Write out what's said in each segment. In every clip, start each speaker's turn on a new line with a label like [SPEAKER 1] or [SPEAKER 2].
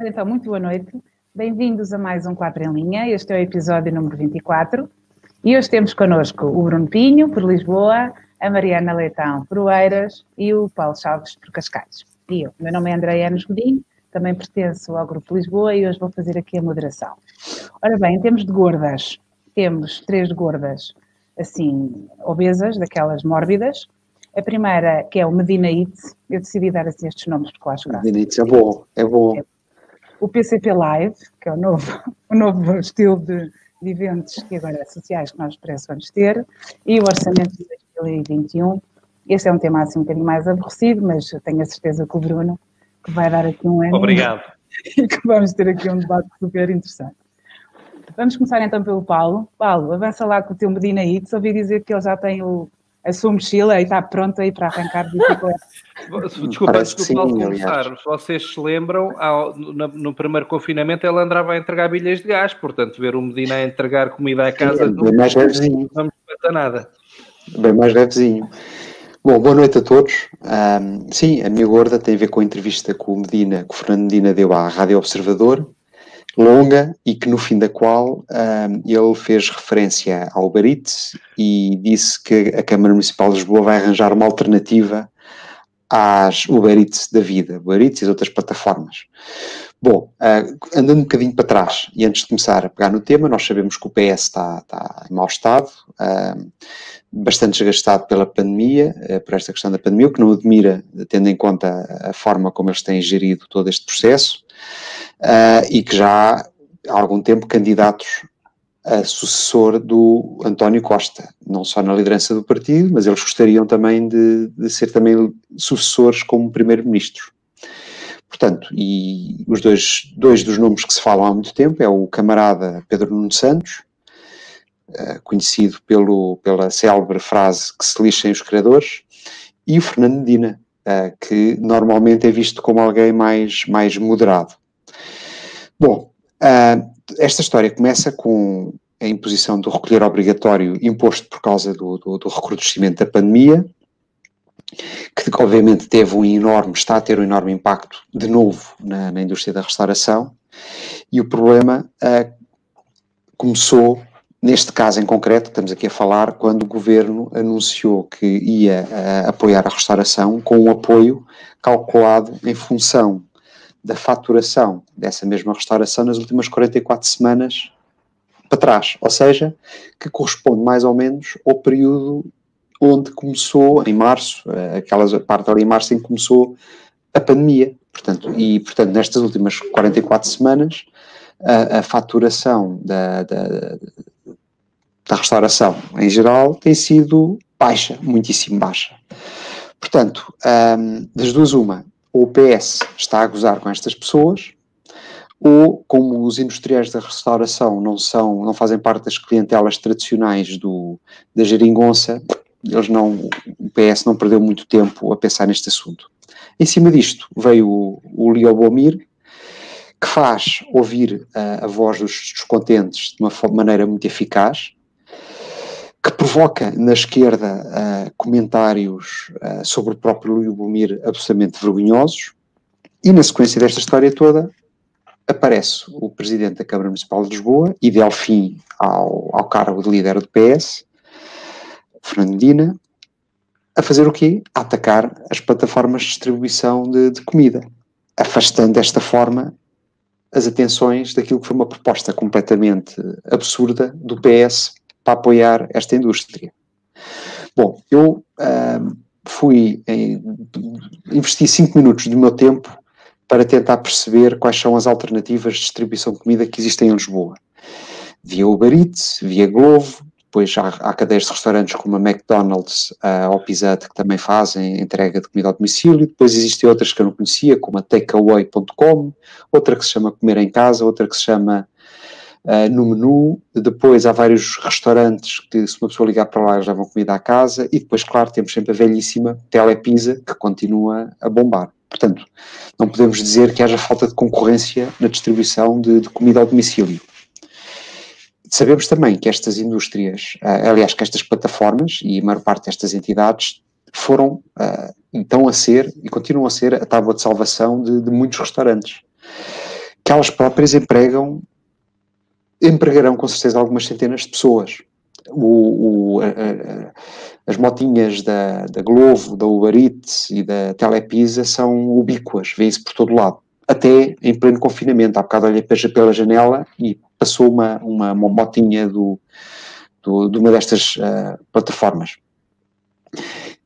[SPEAKER 1] Ora, então, muito boa noite. Bem-vindos a mais um 4 em Linha. Este é o episódio número 24. E hoje temos connosco o Bruno Pinho, por Lisboa, a Mariana Leitão, por Oeiras e o Paulo Chaves, por Cascais. E eu. Meu nome é Andréia Anos Godinho, também pertenço ao Grupo Lisboa e hoje vou fazer aqui a moderação. Ora bem, em termos de gordas, temos três gordas, assim, obesas, daquelas mórbidas. A primeira, que é o Medina Eats, eu decidi dar assim estes nomes porque eu acho graça.
[SPEAKER 2] Medina é bom, é bom. É
[SPEAKER 1] o PCP Live, que é o novo, o novo estilo de, de eventos que agora sociais que nós parece vamos ter, e o Orçamento de 2021. Este é um tema assim um bocadinho mais aborrecido, mas tenho a certeza que o Bruno que vai dar aqui um ano.
[SPEAKER 3] Obrigado.
[SPEAKER 1] E que vamos ter aqui um debate super interessante. Vamos começar então pelo Paulo. Paulo, avança lá com o teu Medina Hits. Ouvi dizer que ele já tem o, a sua mochila e está pronto aí para arrancar de bicicleta.
[SPEAKER 3] Desculpa, antes do Paulo começar, vocês se lembram, ao, no, no, primeiro confinamento ele andava a entregar bilhas de gás, portanto, ver o Medina a entregar comida à casa
[SPEAKER 2] sim, bem mais levezinho.
[SPEAKER 3] não me custa nada.
[SPEAKER 2] Bem mais levezinho. Bom, boa noite a todos. Um, sim, a minha gorda tem a ver com a entrevista que o Medina, que o Fernando Medina deu à Rádio Observador, longa e que no fim da qual um, ele fez referência ao Eats e disse que a Câmara Municipal de Lisboa vai arranjar uma alternativa às Uber Eats da vida, Uber e as outras plataformas. Bom, uh, andando um bocadinho para trás e antes de começar a pegar no tema, nós sabemos que o PS está, está em mau estado, uh, bastante desgastado pela pandemia, uh, por esta questão da pandemia, o que não admira, tendo em conta a forma como eles têm gerido todo este processo uh, e que já há algum tempo candidatos a sucessor do António Costa, não só na liderança do partido, mas eles gostariam também de, de ser também sucessores como primeiro-ministro. Portanto, e os dois, dois dos nomes que se falam há muito tempo é o camarada Pedro Nuno Santos, uh, conhecido pelo, pela célebre frase que se lixem os criadores, e o Fernando Medina, uh, que normalmente é visto como alguém mais, mais moderado. Bom, uh, esta história começa com a imposição do recolher obrigatório imposto por causa do, do, do recrudescimento da pandemia, que obviamente teve um enorme, está a ter um enorme impacto de novo na, na indústria da restauração, e o problema uh, começou, neste caso em concreto, estamos aqui a falar, quando o governo anunciou que ia uh, apoiar a restauração com um apoio calculado em função da faturação dessa mesma restauração nas últimas 44 semanas para trás, ou seja, que corresponde mais ou menos ao período onde começou, em março, eh, aquela parte ali em março em que começou a pandemia. Portanto, e, portanto, nestas últimas 44 semanas, a, a faturação da, da, da restauração em geral tem sido baixa, muitíssimo baixa. Portanto, das duas, uma, ou o PS está a gozar com estas pessoas, ou como os industriais da restauração não são, não fazem parte das clientelas tradicionais do, da geringonça, eles não, o PS não perdeu muito tempo a pensar neste assunto. Em cima disto veio o, o Liobomir, que faz ouvir a, a voz dos descontentes de uma maneira muito eficaz, que provoca na esquerda uh, comentários uh, sobre o próprio Liobomir absolutamente vergonhosos, e na sequência desta história toda aparece o presidente da Câmara Municipal de Lisboa e ao fim ao, ao cargo de líder do PS, Fernandina, a fazer o quê? A atacar as plataformas de distribuição de, de comida, afastando desta forma as atenções daquilo que foi uma proposta completamente absurda do PS para apoiar esta indústria. Bom, eu uh, fui em, investi cinco minutos do meu tempo para tentar perceber quais são as alternativas de distribuição de comida que existem em Lisboa. Via Uber Eats, via Glovo, depois há, há cadeias de restaurantes como a McDonald's uh, ou Pizza que também fazem entrega de comida ao domicílio. Depois existem outras que eu não conhecia, como a takeaway.com, outra que se chama Comer em Casa, outra que se chama uh, No Menu. Depois há vários restaurantes que, se uma pessoa ligar para lá, já vão comida à casa. E depois, claro, temos sempre a velhíssima Telepizza, que continua a bombar. Portanto, não podemos dizer que haja falta de concorrência na distribuição de, de comida ao domicílio. Sabemos também que estas indústrias, uh, aliás, que estas plataformas e a maior parte destas entidades foram, estão a ser e continuam a ser a tábua de salvação de, de muitos restaurantes. que elas próprias empregam, empregarão com certeza algumas centenas de pessoas. O, o, a, a, as motinhas da, da Glovo, da Uber Eats e da Telepisa são ubíquas, vê-se por todo lado. Até em pleno confinamento. Há bocado olhei pela janela e passou uma, uma, uma motinha do, do, de uma destas uh, plataformas.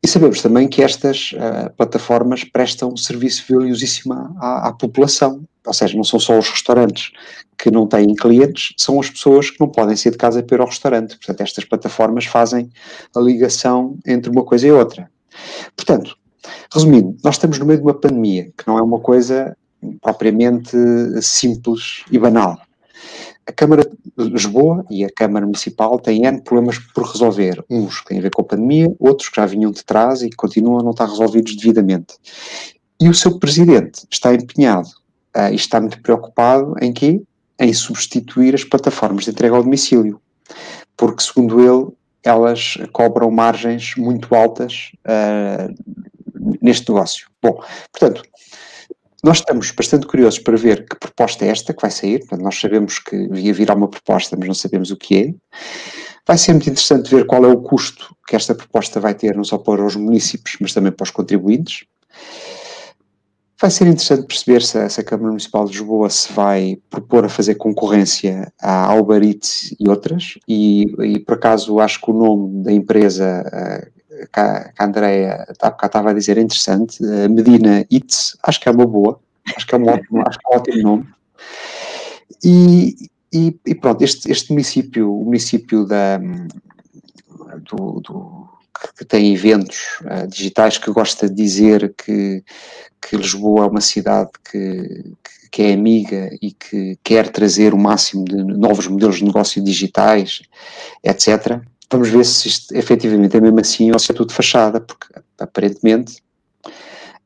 [SPEAKER 2] E sabemos também que estas uh, plataformas prestam um serviço valiosíssimo à, à, população, ou seja, não são só os restaurantes que não têm clientes, são as pessoas que não podem sair de casa para ir ao restaurante. Portanto, estas plataformas fazem a ligação entre uma coisa e outra. Portanto, resumindo, nós estamos no meio de uma pandemia, que não é uma coisa propriamente simples e banal. A Câmara de Lisboa e a Câmara Municipal têm N problemas por resolver. Uns que têm a ver com a pandemia, outros que já vinham de trás e continuam a não estar resolvidos devidamente. E o seu Presidente está empenhado uh, e está muito preocupado em quê? Em substituir as plataformas de entrega ao domicílio. Porque, segundo ele, elas cobram margens muito altas uh, neste negócio. Bom, portanto, nós estamos bastante curiosos para ver que proposta é esta que vai sair. Portanto, nós sabemos que ia vir uma proposta, mas não sabemos o que é. Vai ser muito interessante ver qual é o custo que esta proposta vai ter, não só para os municípios, mas também para os contribuintes. Vai ser interessante perceber se, a Câmara Municipal de Lisboa se vai propor a fazer concorrência à Albarit e outras, e, e, por acaso acho que o nome da empresa eh, que a, a Andrea estava a dizer é interessante, Medina Itz, acho que é uma boa, acho que é um ótimo, acho que é um ótimo nome. E, e, e, pronto, este, este município, o município da, do, do que tem eventos uh, digitais, que gosta de dizer que, que Lisboa é uma cidade que, que é amiga e que quer trazer o máximo de novos modelos de negócio digitais, etc vamos ver se isto efetivamente é mesmo assim ou se é tudo fachada, porque aparentemente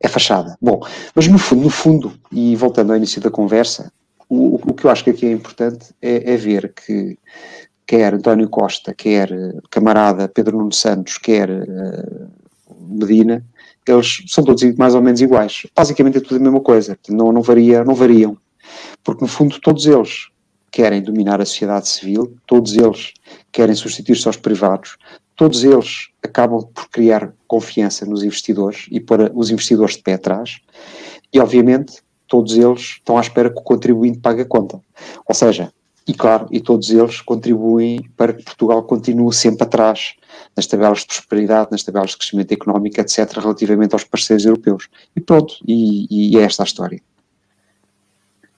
[SPEAKER 2] é fachada. Bom, mas no fundo, no fundo e voltando ao início da conversa, o, o que eu acho que aqui é importante é, é ver que quer António Costa, quer camarada Pedro Nuno Santos, quer uh, Medina, eles são todos mais ou menos iguais. Basicamente é tudo a mesma coisa, não, não, varia, não variam. Porque no fundo todos eles querem dominar a sociedade civil, todos eles querem substituir-se aos privados, todos eles acabam por criar confiança nos investidores e pôr os investidores de pé atrás, e obviamente todos eles estão à espera que o contribuinte pague a conta. Ou seja, e claro, e todos eles contribuem para que Portugal continue sempre atrás nas tabelas de prosperidade, nas tabelas de crescimento económico, etc., relativamente aos parceiros europeus. E pronto, e, e é esta a história.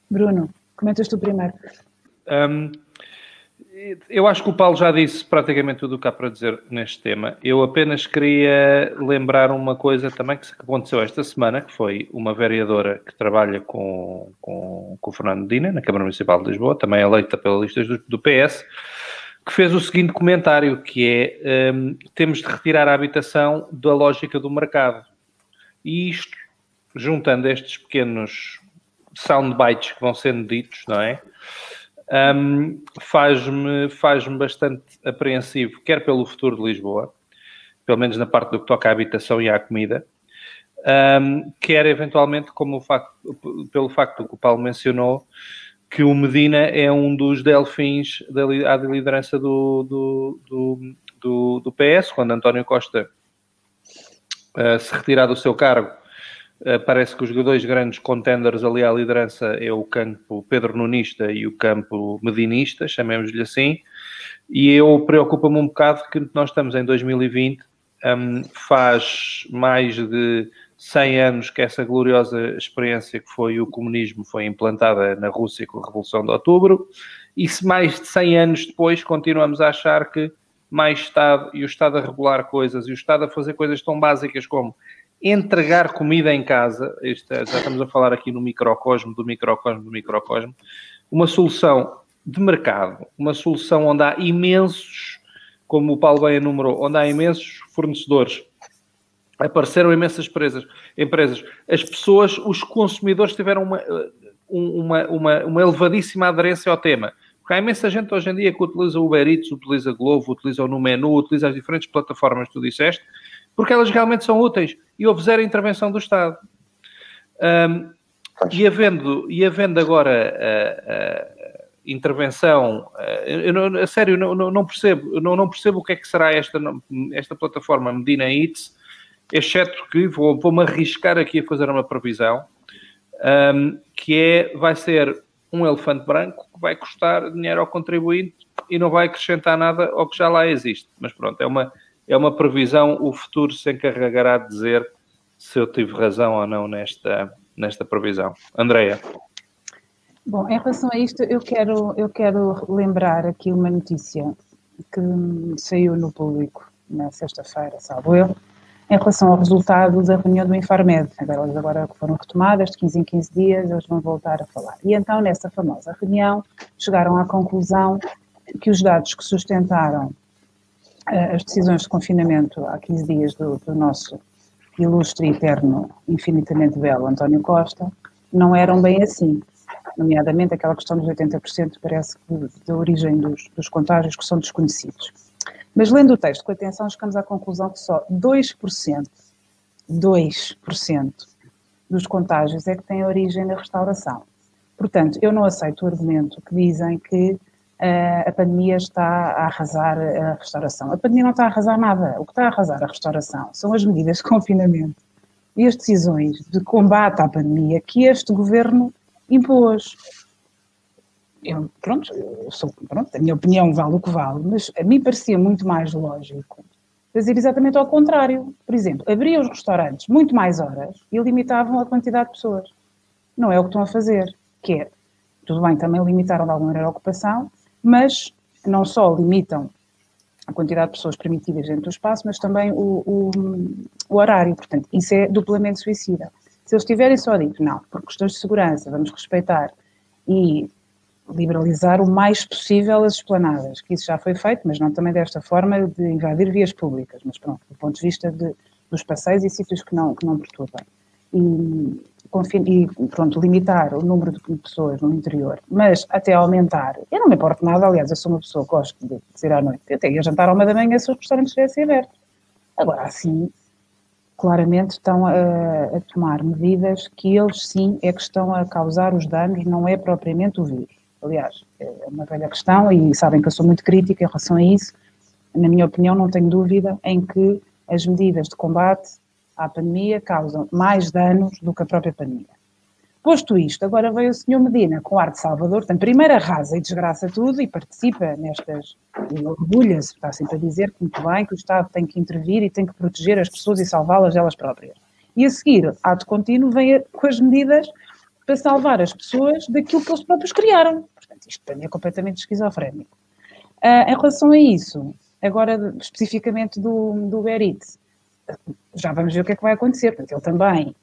[SPEAKER 1] Bruno, comentas tu primeiro.
[SPEAKER 3] Um, eu acho que o Paulo já disse praticamente tudo o que há para dizer neste tema. Eu apenas queria lembrar uma coisa também que aconteceu esta semana, que foi uma vereadora que trabalha com, com, com o Fernando Dina, na Câmara Municipal de Lisboa, também eleita pela lista do, do PS, que fez o seguinte comentário, que é, um, temos de retirar a habitação da lógica do mercado. E isto, juntando estes pequenos soundbites que vão sendo ditos, não é? Um, faz-me faz bastante apreensivo, quer pelo futuro de Lisboa, pelo menos na parte do que toca à habitação e à comida, um, quer eventualmente como facto, pelo facto que o Paulo mencionou, que o Medina é um dos delfins da, à liderança do, do, do, do, do PS, quando António Costa uh, se retirar do seu cargo parece que os dois grandes contenders ali à liderança é o campo Pedro Nunista e o campo Medinista, chamemos-lhe assim, e eu preocupa-me um bocado que nós estamos em 2020, um, faz mais de 100 anos que essa gloriosa experiência que foi o comunismo foi implantada na Rússia com a Revolução de Outubro, e se mais de 100 anos depois continuamos a achar que mais Estado e o Estado a regular coisas e o Estado a fazer coisas tão básicas como entregar comida em casa, isto é, já estamos a falar aqui no microcosmo, do microcosmo, do microcosmo, uma solução de mercado, uma solução onde há imensos, como o Paulo bem enumerou, onde há imensos fornecedores, apareceram imensas empresas, empresas. as pessoas, os consumidores tiveram uma, uma, uma, uma elevadíssima aderência ao tema. Porque há imensa gente hoje em dia que utiliza o Uber Eats, utiliza Glovo, utiliza o No Menu, utiliza as diferentes plataformas que tu disseste, porque elas realmente são úteis e houve zero intervenção do Estado. Um, E havendo, e havendo agora a, a intervenção, não, a sério, não, não percebo, não, não percebo o que é que será esta, esta plataforma Medina Eats, exceto que vou, vou-me arriscar aqui a fazer uma previsão, um, que é, vai ser um elefante branco que vai custar dinheiro ao contribuinte e não vai acrescentar nada ao que já lá existe. Mas pronto, é uma, é uma previsão, o futuro se encarregará de dizer se eu tive razão ou não nesta, nesta previsão. Andreia.
[SPEAKER 1] Bom, em relação a isto, eu quero, eu quero lembrar aqui uma notícia que saiu no público na sexta-feira, salvo eu, em relação ao resultado da reunião do Infarmed. Agora, elas agora foram retomadas, de 15 em 15 dias, eles vão voltar a falar. E então, nessa famosa reunião, chegaram à conclusão que os dados que sustentaram as decisões de confinamento há 15 dias do, do nosso ilustre e eterno, infinitamente belo António Costa, não eram bem assim. Nomeadamente aquela questão dos 80%, parece que da origem dos, dos contágios que são desconhecidos. Mas lendo o texto com atenção, chegamos à conclusão que só 2%, 2% dos contágios é que têm origem na restauração. Portanto, eu não aceito o argumento que dizem que a pandemia está a arrasar a restauração. A pandemia não está a arrasar nada. O que está a arrasar a restauração são as medidas de confinamento e as decisões de combate à pandemia que este governo impôs eu, pronto, eu sou, pronto, a minha opinião vale o que vale, mas a mim parecia muito mais lógico fazer exatamente ao contrário. Por exemplo, abrir os restaurantes muito mais horas e limitavam a quantidade de pessoas. Não é o que estão a fazer, que é, tudo bem, também limitaram de alguma maneira a ocupação, mas não só limitam a quantidade de pessoas permitidas dentro do espaço, mas também o, o, o horário. Portanto, isso é duplamente suicida. Se eles tiverem só dito, não, por questões de segurança, vamos respeitar e liberalizar o mais possível as esplanadas, que isso já foi feito, mas não também desta forma de invadir vias públicas, mas pronto, do ponto de vista de, dos passeios e sítios que não, que não perturbam. E, e, pronto, limitar o número de pessoas no interior, mas até aumentar, eu não me importo nada, aliás, eu sou uma pessoa que gosto de, sair à noite, eu até ia jantar à uma da manhã se os restaurantes estivessem abertos. Agora, assim, claramente estão a, a tomar medidas que eles sim é que estão a causar os danos, não é propriamente o vírus. Aliás, é uma velha questão e sabem que eu sou muito crítica em relação a isso. Na minha opinião, não tenho dúvida em que as medidas de combate à pandemia causam mais danos do que a própria pandemia. Posto isto, agora veio o senhor Medina com ar de Salvador, tem primeiro arrasa e desgraça tudo e participa nestas, e orgulha-se, está sempre a dizer que muito bem, que o Estado tem que intervir e tem que proteger as pessoas e salvá-las delas próprias. E a seguir, ato contínuo, vem com as medidas para salvar as pessoas daquilo que eles próprios criaram. Portanto, isto para mim é completamente esquizofrénico. Uh, em relação a isso, agora especificamente do, do Berit, já vamos ver o que é que vai acontecer. Portanto, ele também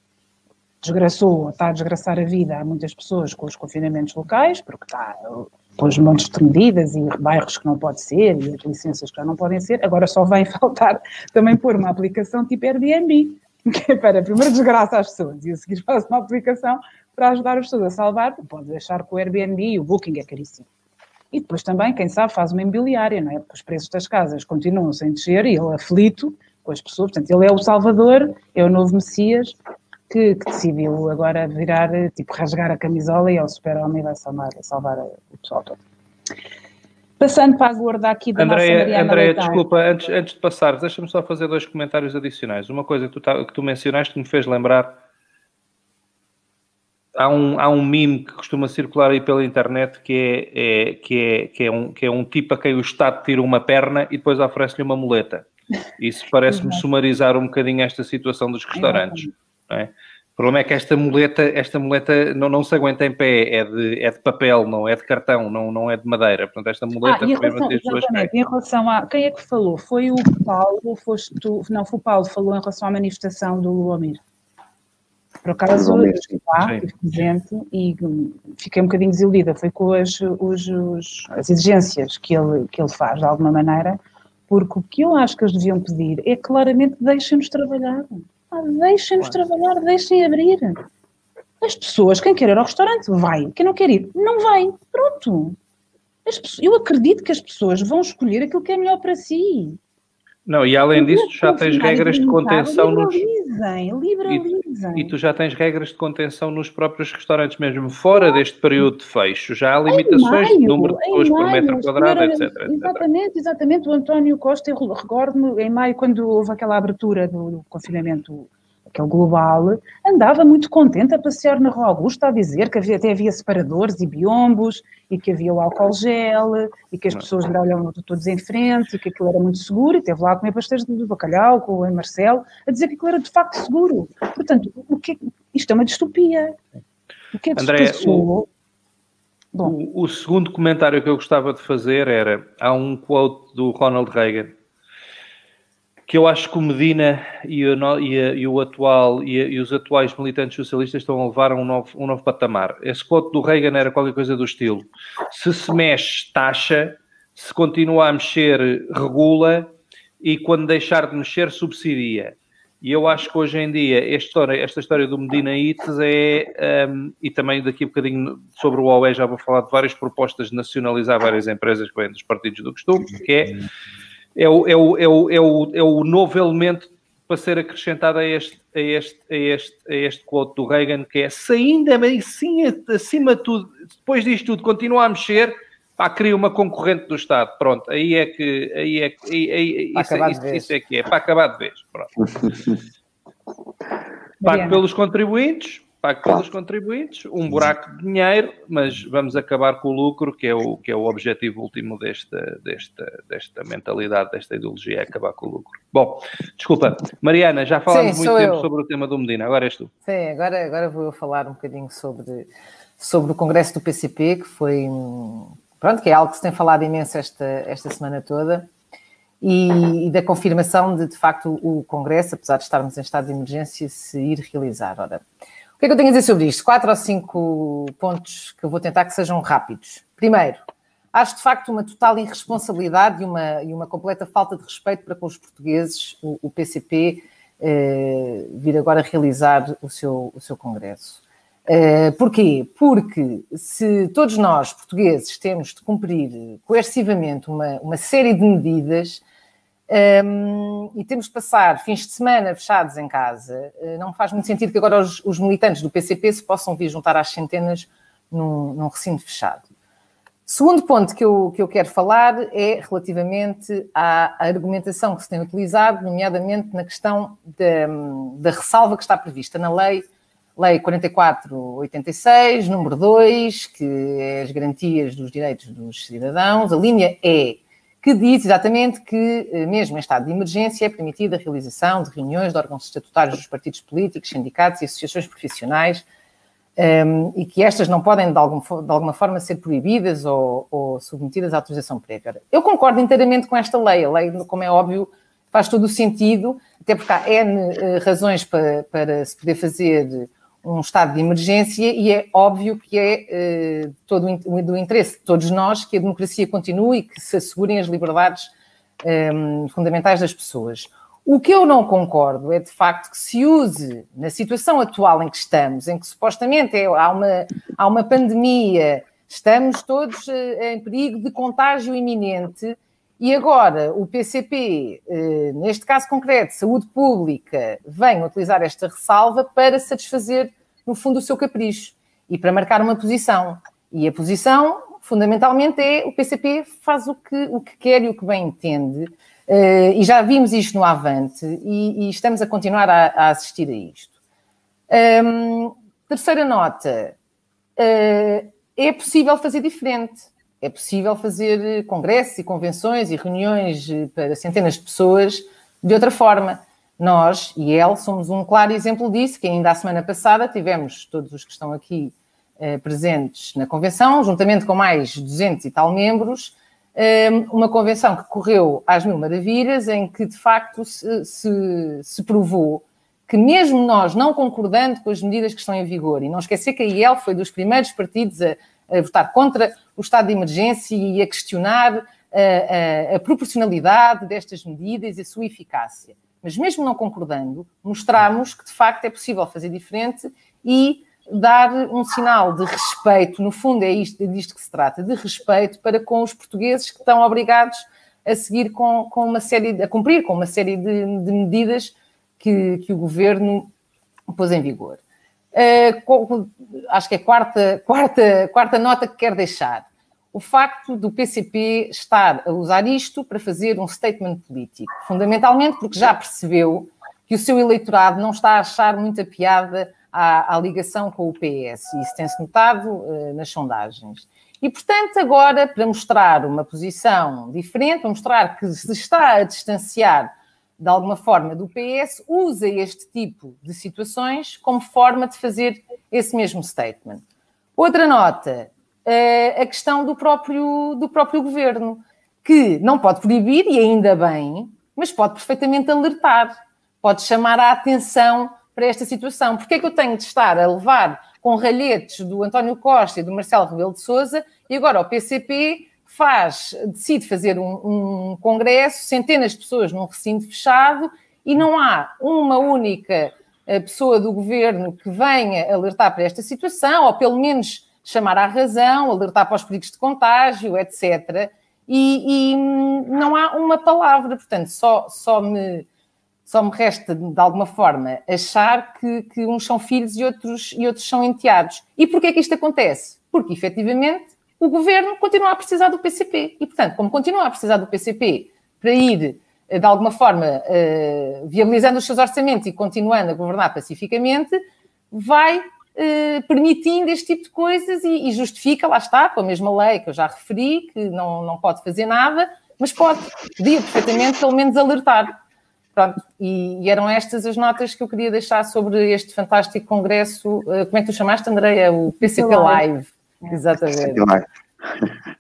[SPEAKER 1] desgraçou, está a desgraçar a vida a muitas pessoas com os confinamentos locais, porque está os montes de medidas e bairros que não pode ser e as licenças que já não podem ser. Agora só vem faltar também pôr uma aplicação tipo Airbnb, que é para primeiro desgraça as pessoas e a seguir faz uma aplicação para ajudar as pessoas a salvar, pode deixar com o Airbnb e o Booking é caríssimo. E depois também, quem sabe, faz uma imobiliária, não é? Porque os preços das casas continuam sem descer e ele aflito com as pessoas. Portanto, ele é o Salvador, é o novo Messias que, que decidiu agora virar, tipo, rasgar a camisola e é o super-homem vai salvar, salvar o pessoal todo. Passando para a gorda aqui da Andréia, nossa
[SPEAKER 3] Andréia, desculpa, antes, antes de passar, deixa-me só fazer dois comentários adicionais. Uma coisa que tu, tá, que tu mencionaste que me fez lembrar há um, há um meme que costuma circular aí pela internet que é, é, que, é, que, é um, que é um tipo a quem o Estado tira uma perna e depois oferece-lhe uma muleta. Isso parece-me sumarizar um bocadinho esta situação dos restaurantes. É? O problema é que esta muleta, esta muleta não, não se aguenta em pé, é de, é de papel, não é de cartão, não, não é de madeira. Portanto, esta muleta ah,
[SPEAKER 1] em relação, exatamente, em relação a quem é que falou? Foi o Paulo ou foste tu? Não, foi o Paulo que falou em relação à manifestação do Luomir. Por acaso, eu estive lá, estive presente e fiquei um bocadinho desiludida. Foi com as, os, os, as exigências que ele, que ele faz, de alguma maneira, porque o que eu acho que eles deviam pedir é claramente deixem-nos trabalhar. Ah, deixem-nos trabalhar, deixem abrir. As pessoas, quem quer ir ao restaurante, vai. Quem não quer ir, não vai. Pronto. Pessoas, eu acredito que as pessoas vão escolher aquilo que é melhor para si.
[SPEAKER 3] Não, e além disso, já tens regras de contenção
[SPEAKER 1] liberalizem,
[SPEAKER 3] nos.
[SPEAKER 1] Liberalizem,
[SPEAKER 3] e tu já tens regras de contenção nos próprios restaurantes, mesmo fora deste período de fecho. Já há limitações maio, de número de pessoas por metro quadrado, etc, etc,
[SPEAKER 1] Exatamente, exatamente. O António Costa, eu recordo-me em maio, quando houve aquela abertura do, do confinamento aquele global, andava muito contente a passear na Rua Augusta a dizer que havia, até havia separadores e biombos e que havia o álcool gel e que as pessoas lhe olhavam todos em frente e que aquilo era muito seguro e teve lá a comer pastéis de bacalhau com o Marcelo a dizer que aquilo era de facto seguro. Portanto, o que, isto é uma distopia. O que é
[SPEAKER 3] André, o, o, o segundo comentário que eu gostava de fazer era, há um quote do Ronald Reagan que eu acho que o Medina e, o, e, a, e o atual e, a, e, os atuais militantes socialistas estão a levar a um novo, um novo patamar. Esse quote do Reagan era qualquer coisa do estilo: se se mexe, taxa, se continua a mexer, regula, e quando deixar de mexer, subsidia. E eu acho que hoje em dia esta história, esta história do Medina Ites é, um, e também daqui a bocadinho sobre o OE já vou falar de várias propostas de nacionalizar várias empresas que vêm dos partidos do costume, que é é o, é o, é o, é o, é o novo elemento para ser acrescentado a este, a este, a este, a este quote do Reagan, que é se ainda assim, acima de tudo, depois disto tudo, continua a mexer, pá, cria uma concorrente do Estado. Pronto, aí é que, aí é, aí, aí, isso, isso, isso, é que é, para acabar de vez. Pronto. Pago pelos contribuintes, pago pelos contribuintes, um buraco de dinheiro, mas vamos acabar com o lucro, que é o, que é o objetivo último desta, desta, desta mentalidade, desta ideologia, é acabar com o lucro. Bom, desculpa, Mariana, já falámos Sim, muito tempo eu. sobre o tema do Medina, agora és tu.
[SPEAKER 4] Sim, agora, agora vou eu falar um bocadinho sobre, sobre o congresso do PCP, que foi, pronto, que é algo que se tem falado imenso esta, esta semana toda, e, e, da confirmação de, de facto, o Congresso, apesar de estarmos em estado de emergência, se ir realizar. Ora, o que é que eu tenho a dizer sobre isto? Quatro ou cinco pontos que eu vou tentar que sejam rápidos. Primeiro, acho de facto uma total irresponsabilidade e uma, e uma completa falta de respeito para com os portugueses o, o PCP eh, vir agora realizar o seu, o seu congresso. Eh, porquê? Porque se todos nós, portugueses, temos de cumprir coercivamente uma, uma série de medidas um, e temos de passar fins de semana fechados em casa. Uh, não faz muito sentido que agora os, os, militantes do PCP se possam vir juntar às centenas num, num recinto fechado. Segundo ponto que eu, que eu quero falar é relativamente à argumentação que se tem utilizado, nomeadamente na questão da, da ressalva que está prevista na lei, Lei 4486, número 2, que é as garantias dos direitos dos cidadãos. A linha é que diz exatamente que, eh, mesmo em estado de emergência, é permitida a realização de reuniões de órgãos estatutários dos partidos políticos, sindicatos e associações profissionais um, ehm, e que estas não podem, de, algum, de alguma forma, ser proibidas ou, ou, submetidas à autorização prévia. Eu concordo inteiramente com esta lei. A lei, como é óbvio, faz todo o sentido, até porque há N uh, razões para, para se poder fazer um estado de emergência e é óbvio que é uh, todo do interesse de todos nós que a democracia continue e que se assegurem as liberdades ehm, fundamentais das pessoas. O que eu não concordo é, de facto, que se use, na situação atual em que estamos, em que supostamente é, há, uma, há uma pandemia, estamos todos uh, em perigo de contágio iminente, e agora o PCP, uh, neste caso concreto, Saúde Pública, vem utilizar esta ressalva para satisfazer no fundo, o seu capricho e para marcar uma posição. E a posição, fundamentalmente, é o PCP faz o que, o que quer e o que bem entende. Uh, e já vimos isto no Avante e, e estamos a continuar a, a assistir a isto. Um, terceira nota: uh, é possível fazer diferente. É possível fazer congressos e convenções e reuniões para centenas de pessoas de outra forma. Nós e ele somos um claro exemplo disso, que ainda a semana passada tivemos todos os que estão aqui eh, presentes na convenção, juntamente com mais 200 e tal membros, eh, uma convenção que correu às mil maravilhas, em que de facto se, se, se, provou que mesmo nós não concordando com as medidas que estão em vigor, e não esquecer que a IEL foi dos primeiros partidos a, a votar contra o estado de emergência e a questionar a, a, a proporcionalidade destas medidas e a sua eficácia mas mesmo não concordando, mostramos que de facto é possível fazer diferente e dar um sinal de respeito, no fundo é isto, é disto que se trata, de respeito para com os portugueses que estão obrigados a seguir com, com uma série, a cumprir com uma série de, de medidas que, que o governo pôs em vigor. Uh, acho que é a quarta, quarta, quarta nota que quero deixar. O facto do PCP estar a usar isto para fazer um statement político, fundamentalmente porque já percebeu que o seu eleitorado não está a achar muita piada à, à ligação com o PS, isso tem-se notado uh, nas sondagens. E, portanto, agora, para mostrar uma posição diferente, para mostrar que se está a distanciar de alguma forma do PS, usa este tipo de situações como forma de fazer esse mesmo statement. Outra nota, eh, a questão do próprio, do próprio governo, que não pode proibir, e ainda bem, mas pode perfeitamente alertar, pode chamar a atenção para esta situação. Porque é que eu tenho de estar a levar com ralhetes do António Costa e do Marcelo Rebelo de Sousa e agora o PCP faz, decide fazer um, um congresso, centenas de pessoas num recinto fechado e não há uma única eh, pessoa do governo que venha alertar para esta situação, ou pelo menos chamar à razão, alertar para os perigos de contágio, etc. E, e não há uma palavra, portanto, só, só me só me resta, de alguma forma, achar que, que uns são filhos e outros, e outros são enteados. E porquê é que isto acontece? Porque, efetivamente, o governo continua a precisar do PCP. E, portanto, como continua a precisar do PCP para ir, eh, de alguma forma, uh, viabilizando os seus orçamentos e continuando a governar pacificamente, vai uh, permitindo este tipo de coisas e, justifica, lá está, com a mesma lei que eu já referi, que não, não pode fazer nada, mas pode, podia perfeitamente, pelo menos, alertar. Pronto, e, eram estas as notas que eu queria deixar sobre este fantástico congresso. Como é que tu chamaste, Andreia? O PCP Live. Exatamente. PCP Live.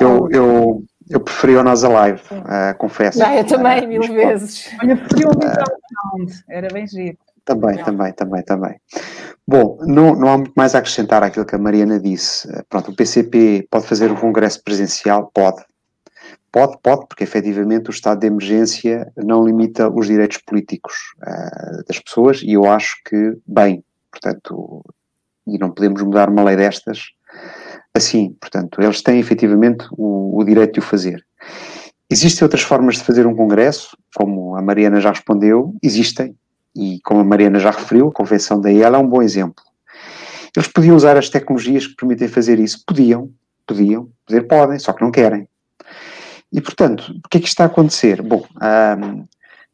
[SPEAKER 2] eu, eu, eu preferi o Nós Alive, uh, confesso.
[SPEAKER 4] Já, eu também, uh, mil vezes.
[SPEAKER 1] Olha, preferi o uh, era bem giro.
[SPEAKER 2] Também, não. também, também, também. Bom, não, não há muito mais a acrescentar àquilo que a Mariana disse. Pronto, o PCP pode fazer um congresso presencial? Pode. Pode, pode, porque efetivamente o estado de emergência não limita os direitos políticos uh, das pessoas e eu acho que, bem, portanto, e não podemos mudar uma lei destas assim, portanto, eles têm efetivamente o, o direito de o fazer. Existem outras formas de fazer um congresso, como a Mariana já respondeu, existem, e como a Mariana já referiu, a Convenção da IEL é um bom exemplo. Eles podiam usar as tecnologias que permitem fazer isso, podiam, podiam, poder podem, só que não querem. E, portanto, o que é que está a acontecer? Bom, um,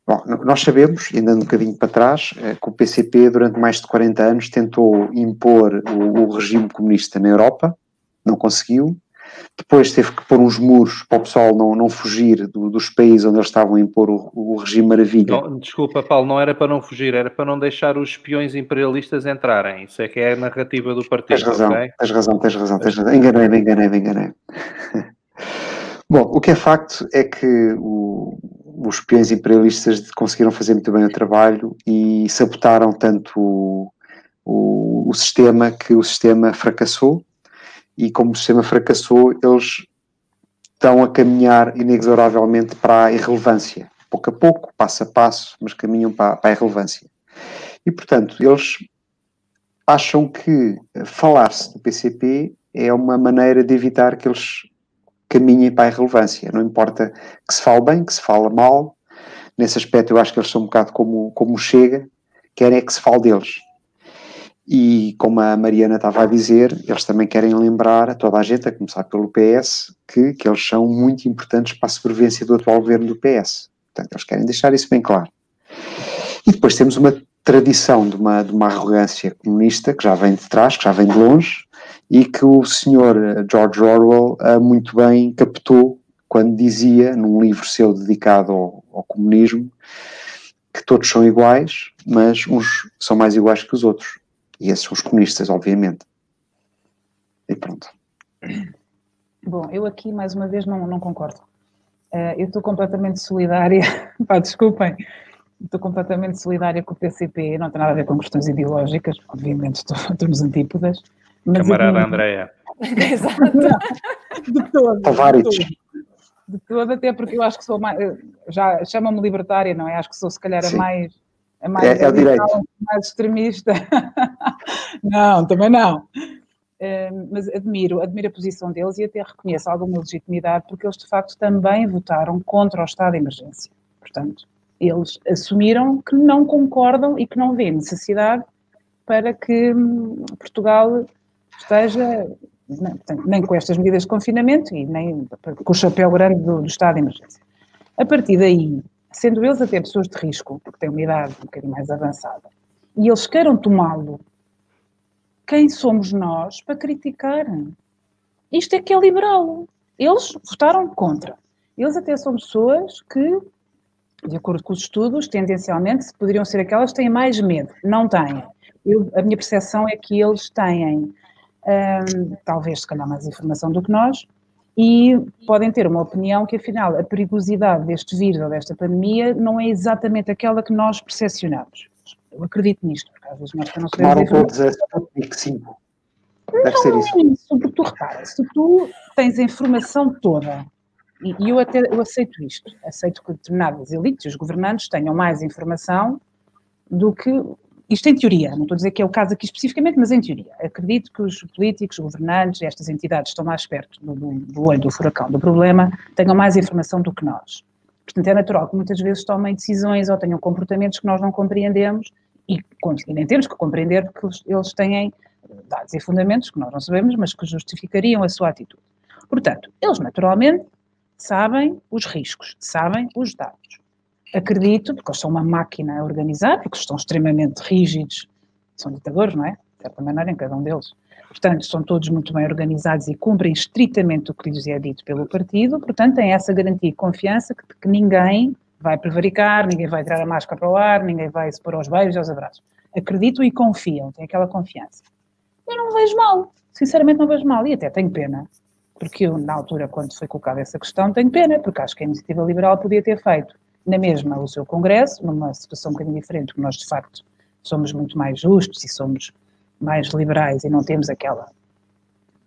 [SPEAKER 2] bom, nós sabemos, ainda um bocadinho para trás, eh, que o PCP, durante mais de 40 anos, tentou impor o, o regime comunista na Europa, não conseguiu. Depois teve que pôr uns muros para o pessoal não, não fugir do, dos países onde eles estavam a impor o, o regime maravilha.
[SPEAKER 3] Não, desculpa, Paulo, não era para não fugir, era para não deixar os espiões imperialistas entrarem. Isso é que é a narrativa do partido.
[SPEAKER 2] Tens razão,
[SPEAKER 3] okay?
[SPEAKER 2] tens razão, tens razão, tens razão. Enganei-me, enganei-me, enganei-me. Bom, o que é facto é que o, os peões imperialistas conseguiram fazer muito bem o trabalho e sabotaram tanto o, o, o, sistema que o sistema fracassou e como o sistema fracassou, eles estão a caminhar inexoravelmente para a irrelevância. Pouco a pouco, passo a passo, mas caminham para, para a irrelevância. E, portanto, eles acham que falar-se do PCP é uma maneira de evitar que eles caminhem para a irrelevância. Não importa que se fale bem, que se fale mal. Nesse aspecto, eu acho que eles são um bocado como, como chega, querem é que se fale deles. E como a Mariana estava a dizer, eles também querem lembrar a toda a gente, a começar pelo PS, que, que eles são muito importantes para a sobrevivência do atual governo do PS. Portanto, eles querem deixar isso bem claro. E depois temos uma tradição de uma, de uma arrogância comunista que já vem de trás, que já vem de longe, e que o senhor eh, George Orwell uh, muito bem captou quando dizia, num livro seu dedicado ao, ao, comunismo, que todos são iguais, mas uns são mais iguais que os outros. E esses são os comunistas, obviamente. E pronto.
[SPEAKER 1] Bom, eu aqui, mais uma vez, não, não concordo. Uh, eu estou completamente solidária, pá, desculpem, estou completamente solidária com o PCP, não tem nada a ver com questões ideológicas, obviamente estou, estou nos antípodas,
[SPEAKER 3] mas Camarada eu... Andréia.
[SPEAKER 1] Exato. de todo.
[SPEAKER 2] Tavares.
[SPEAKER 1] De todo, até porque eu acho que sou mais. Já chamam-me libertária, não é? Acho que sou, se calhar, a mais. A mais,
[SPEAKER 2] é, é
[SPEAKER 1] mais extremista. não, também não. Uh, mas admiro, admiro a posição deles e até reconheço alguma legitimidade, porque eles de facto também votaram contra o estado de emergência. Portanto, eles assumiram que não concordam e que não vêem necessidade para que hum, Portugal esteja nem com estas medidas de confinamento e nem com o chapéu grande do, do estado de emergência. A partir daí, sendo eles até pessoas de risco, porque têm uma idade um bocadinho mais avançada, e eles queiram tomá-lo, quem somos nós para criticar? Isto é que é liberal. Eles votaram contra. Eles até são pessoas que, de acordo com os estudos, tendencialmente poderiam ser aquelas que têm mais medo. Não têm. Eu, a minha percepção é que eles têm, hum, talvez se calhar mais informação do que nós, e podem ter uma opinião que, afinal, a perigosidade deste vírus ou desta pandemia não é exatamente aquela que nós percepcionamos. Eu acredito nisto, porque às vezes nós não
[SPEAKER 2] sabemos... Tomaram todos a Sputnik 5.
[SPEAKER 1] Deve não ser isso. é isso, porque tu repara, se tu tens a informação toda, e, e eu até eu aceito isto, aceito que determinadas elites, os governantes, tenham mais informação do que isto em teoria, não estou a dizer que é o caso aqui especificamente, mas em teoria. Acredito que os políticos, os governantes, estas entidades estão mais perto do, do, olho do furacão do problema, tenham mais informação do que nós. Portanto, é natural que muitas vezes tomem decisões ou tenham comportamentos que nós não compreendemos e, e nem temos que compreender porque eles têm dados e fundamentos que nós não sabemos, mas que justificariam a sua atitude. Portanto, eles naturalmente sabem os riscos, sabem os dados acredito, porque eles são uma máquina a organizar, porque estão extremamente rígidos, são ditadores, não é? De certa maneira, em cada um deles. Portanto, são todos muito bem organizados e cumprem estritamente o que lhes é dito pelo partido, portanto, têm essa garantia e confiança que, que ninguém vai prevaricar, ninguém vai tirar a máscara para o ar, ninguém vai se pôr aos beijos e aos abraços. Acreditam e confiam, têm aquela confiança. Eu não vejo mal, sinceramente não vejo mal, e até tenho pena, porque eu, na altura, quando foi colocada essa questão, tenho pena, porque acho que a iniciativa liberal podia ter feito na mesma o seu Congresso, numa situação um bocadinho diferente, porque nós de facto somos muito mais justos e somos mais liberais e não temos aquela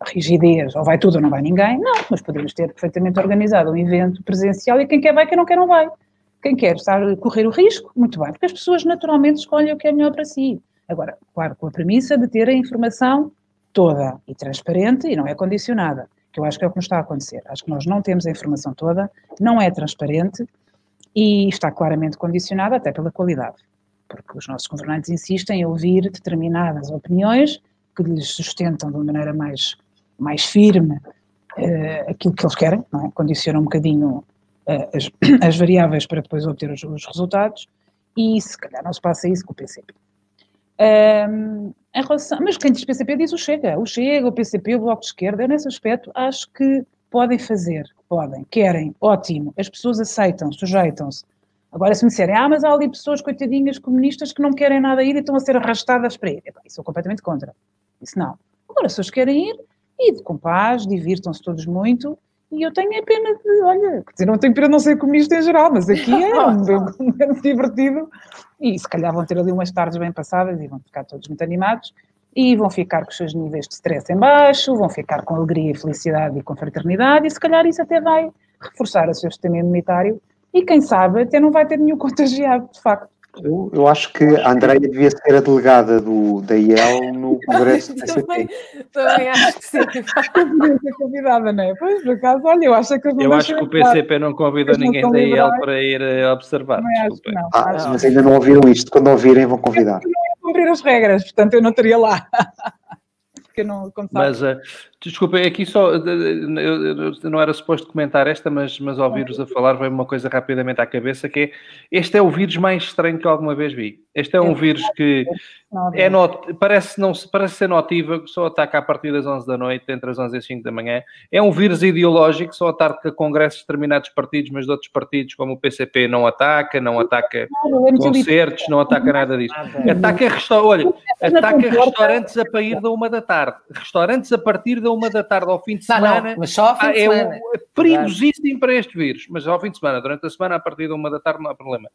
[SPEAKER 1] rigidez, ou vai tudo ou não vai ninguém, não, mas podemos ter perfeitamente organizado um evento presencial e quem quer vai, quem não quer não vai. Quem quer estar correr o risco, muito bem, porque as pessoas naturalmente escolhem o que é melhor para si. Agora, claro, com a premissa de ter a informação toda e transparente e não é condicionada, que eu acho que é o que nos está a acontecer. Acho que nós não temos a informação toda, não é transparente e está claramente condicionada até pela qualidade, porque os nossos governantes insistem em ouvir determinadas opiniões que lhes sustentam de uma maneira mais, mais firme uh, aquilo que eles querem, é? condicionam um bocadinho uh, as, as, variáveis para depois obter os, os, resultados, e se calhar não se passa isso com o PCP. Um, relação, mas quem diz PCP diz o Chega, o Chega, o PCP, o Bloco de Esquerda, eu nesse aspecto acho que podem fazer podem, querem, ótimo, as pessoas aceitam, sujeitam-se. Agora, se me disserem, ah, mas há ali pessoas coitadinhas comunistas que não querem nada ir e estão a ser arrastadas para ir. Epá, isso sou completamente contra. Isso não. Agora, se eles querem ir, e com paz, divirtam-se todos muito, e eu tenho a pena de, olha, quer dizer, não tenho pena de não ser comunista em geral, mas aqui é um momento divertido, e se calhar vão ter ali umas tardes bem passadas e vão ficar todos muito animados, e vão ficar com os seus níveis de stress em baixo, vão ficar com alegria e felicidade e com fraternidade, e se calhar isso até vai reforçar o seu sistema imunitário e quem sabe até não vai ter nenhum contagiado, de facto.
[SPEAKER 2] Eu, eu acho que a Andreia devia ser a delegada do, da IEL no Congresso do PCP.
[SPEAKER 4] Também, também acho que sim.
[SPEAKER 1] Devia ser convidada, não é? Pois, por acaso, olha, eu acho que...
[SPEAKER 3] Eu acho que o PCP não convidou ninguém da IEL para ir eh, observar.
[SPEAKER 1] Acho que não.
[SPEAKER 2] Ah, mas ainda não ouviram isto. Quando ouvirem, vão convidar
[SPEAKER 1] cumprir as regras, portanto eu não estaria lá. Porque não,
[SPEAKER 3] Mas, uh, desculpa, aqui só, eu, eu, não era suposto comentar esta, mas, mas ao ouvir-vos a falar veio uma coisa rapidamente à cabeça, que é, este é o vírus mais estranho que alguma vez vi. Este é um vírus que é not, parece, não, parece ser notívago, só ataca a partir das 11 da noite, entre as 11 e as 5 da manhã. É um vírus ideológico, só ataca congressos de determinados partidos, mas de outros partidos, como o PCP, não ataca, não ataca concertos, não ataca nada disso. Ataca, resta olha, ataca restaurantes a partir da uma da tarde. Restaurantes a partir da uma da tarde ao fim de semana. Não, não,
[SPEAKER 4] mas só ao fim de semana. É,
[SPEAKER 3] é perigosíssimo para este vírus, mas ao fim de semana, durante a semana, a partir da uma da tarde, não há problema.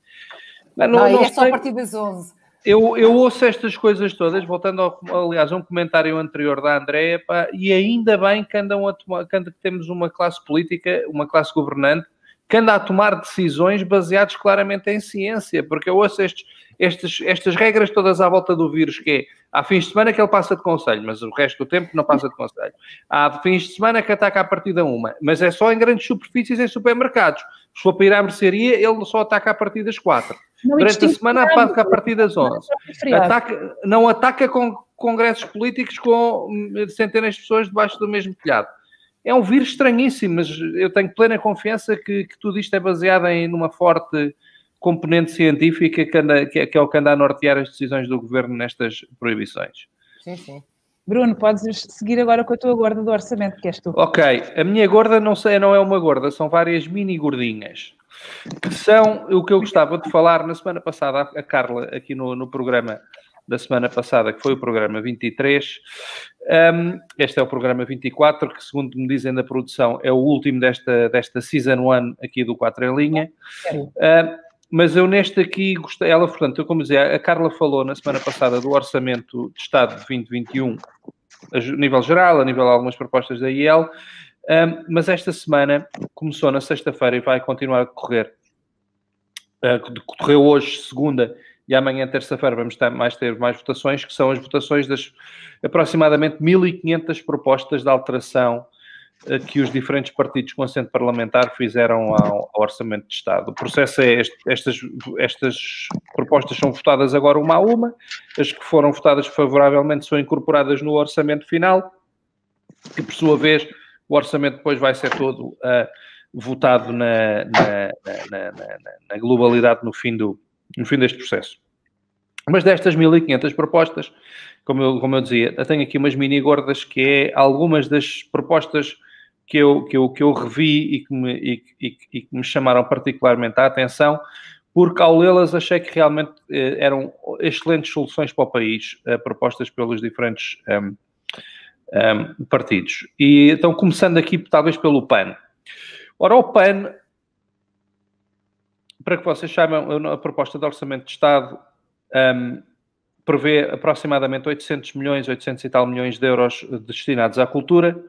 [SPEAKER 4] Não, não, não é só a partir das 11.
[SPEAKER 3] Eu, eu ouço estas coisas todas, voltando, ao, aliás, a um comentário anterior da Andréia, e ainda bem que, andam a tomar, que temos uma classe política, uma classe governante, que anda a tomar decisões baseadas claramente em ciência, porque eu ouço estes, estes, estas regras todas à volta do vírus, que é, há fins de semana que ele passa de conselho, mas o resto do tempo não passa de conselho. Há fins de semana que ataca a partir da uma, mas é só em grandes superfícies, em supermercados. Se for para ir à mercearia, ele só ataca a partir das 4. Não Durante a semana ataca a partir das 11. Ataca, não ataca com congressos políticos com centenas de pessoas debaixo do mesmo telhado. É um vírus estranhíssimo, mas eu tenho plena confiança que, que tudo isto é baseado em numa forte componente científica que, anda, que, é, que é o que anda a nortear as decisões do governo nestas proibições.
[SPEAKER 1] Sim, sim. Bruno, podes seguir agora com a tua gorda do orçamento, que és tu.
[SPEAKER 3] Ok, a minha gorda não, sei, não é uma gorda, são várias mini gordinhas. Que são o que eu gostava de falar na semana passada, a Carla, aqui no, no programa da semana passada, que foi o programa 23. Um, este é o programa 24, que, segundo me dizem da produção, é o último desta, desta Season 1 aqui do 4 em linha. Uh, mas eu neste aqui gostei, ela, portanto, eu como dizia, a Carla falou na semana passada do Orçamento de Estado de 2021, a nível geral, a nível de algumas propostas da IEL, um, mas esta semana começou na sexta-feira e vai continuar a decorrer. Uh, decorreu hoje, segunda, e amanhã, terça-feira, vamos ter mais, ter mais votações, que são as votações das aproximadamente 1.500 propostas de alteração eh, que os diferentes partidos com assento parlamentar fizeram ao, ao, Orçamento de Estado. O processo é este, estas, estas propostas são votadas agora uma a uma, as que foram votadas favoravelmente são incorporadas no Orçamento final, que por sua vez o Orçamento depois vai ser todo uh, votado na, na, na, na, globalidade no fim, do, no fim deste processo. Mas destas 1.500 propostas, como eu, como eu dizia, eu tenho aqui umas mini gordas que é algumas das propostas que eu, que eu, que eu revi e que, me, e, e, e que me chamaram particularmente a atenção, porque ao lê-las achei que realmente eh, eram excelentes soluções para o país, eh, propostas pelos diferentes ehm, um, ehm, partidos. E então, começando aqui, talvez pelo PAN. Ora, o PAN, para que vocês saibam, a proposta de Orçamento de Estado um, ehm, prevê aproximadamente 800 milhões, 800 e tal milhões de euros destinados à cultura.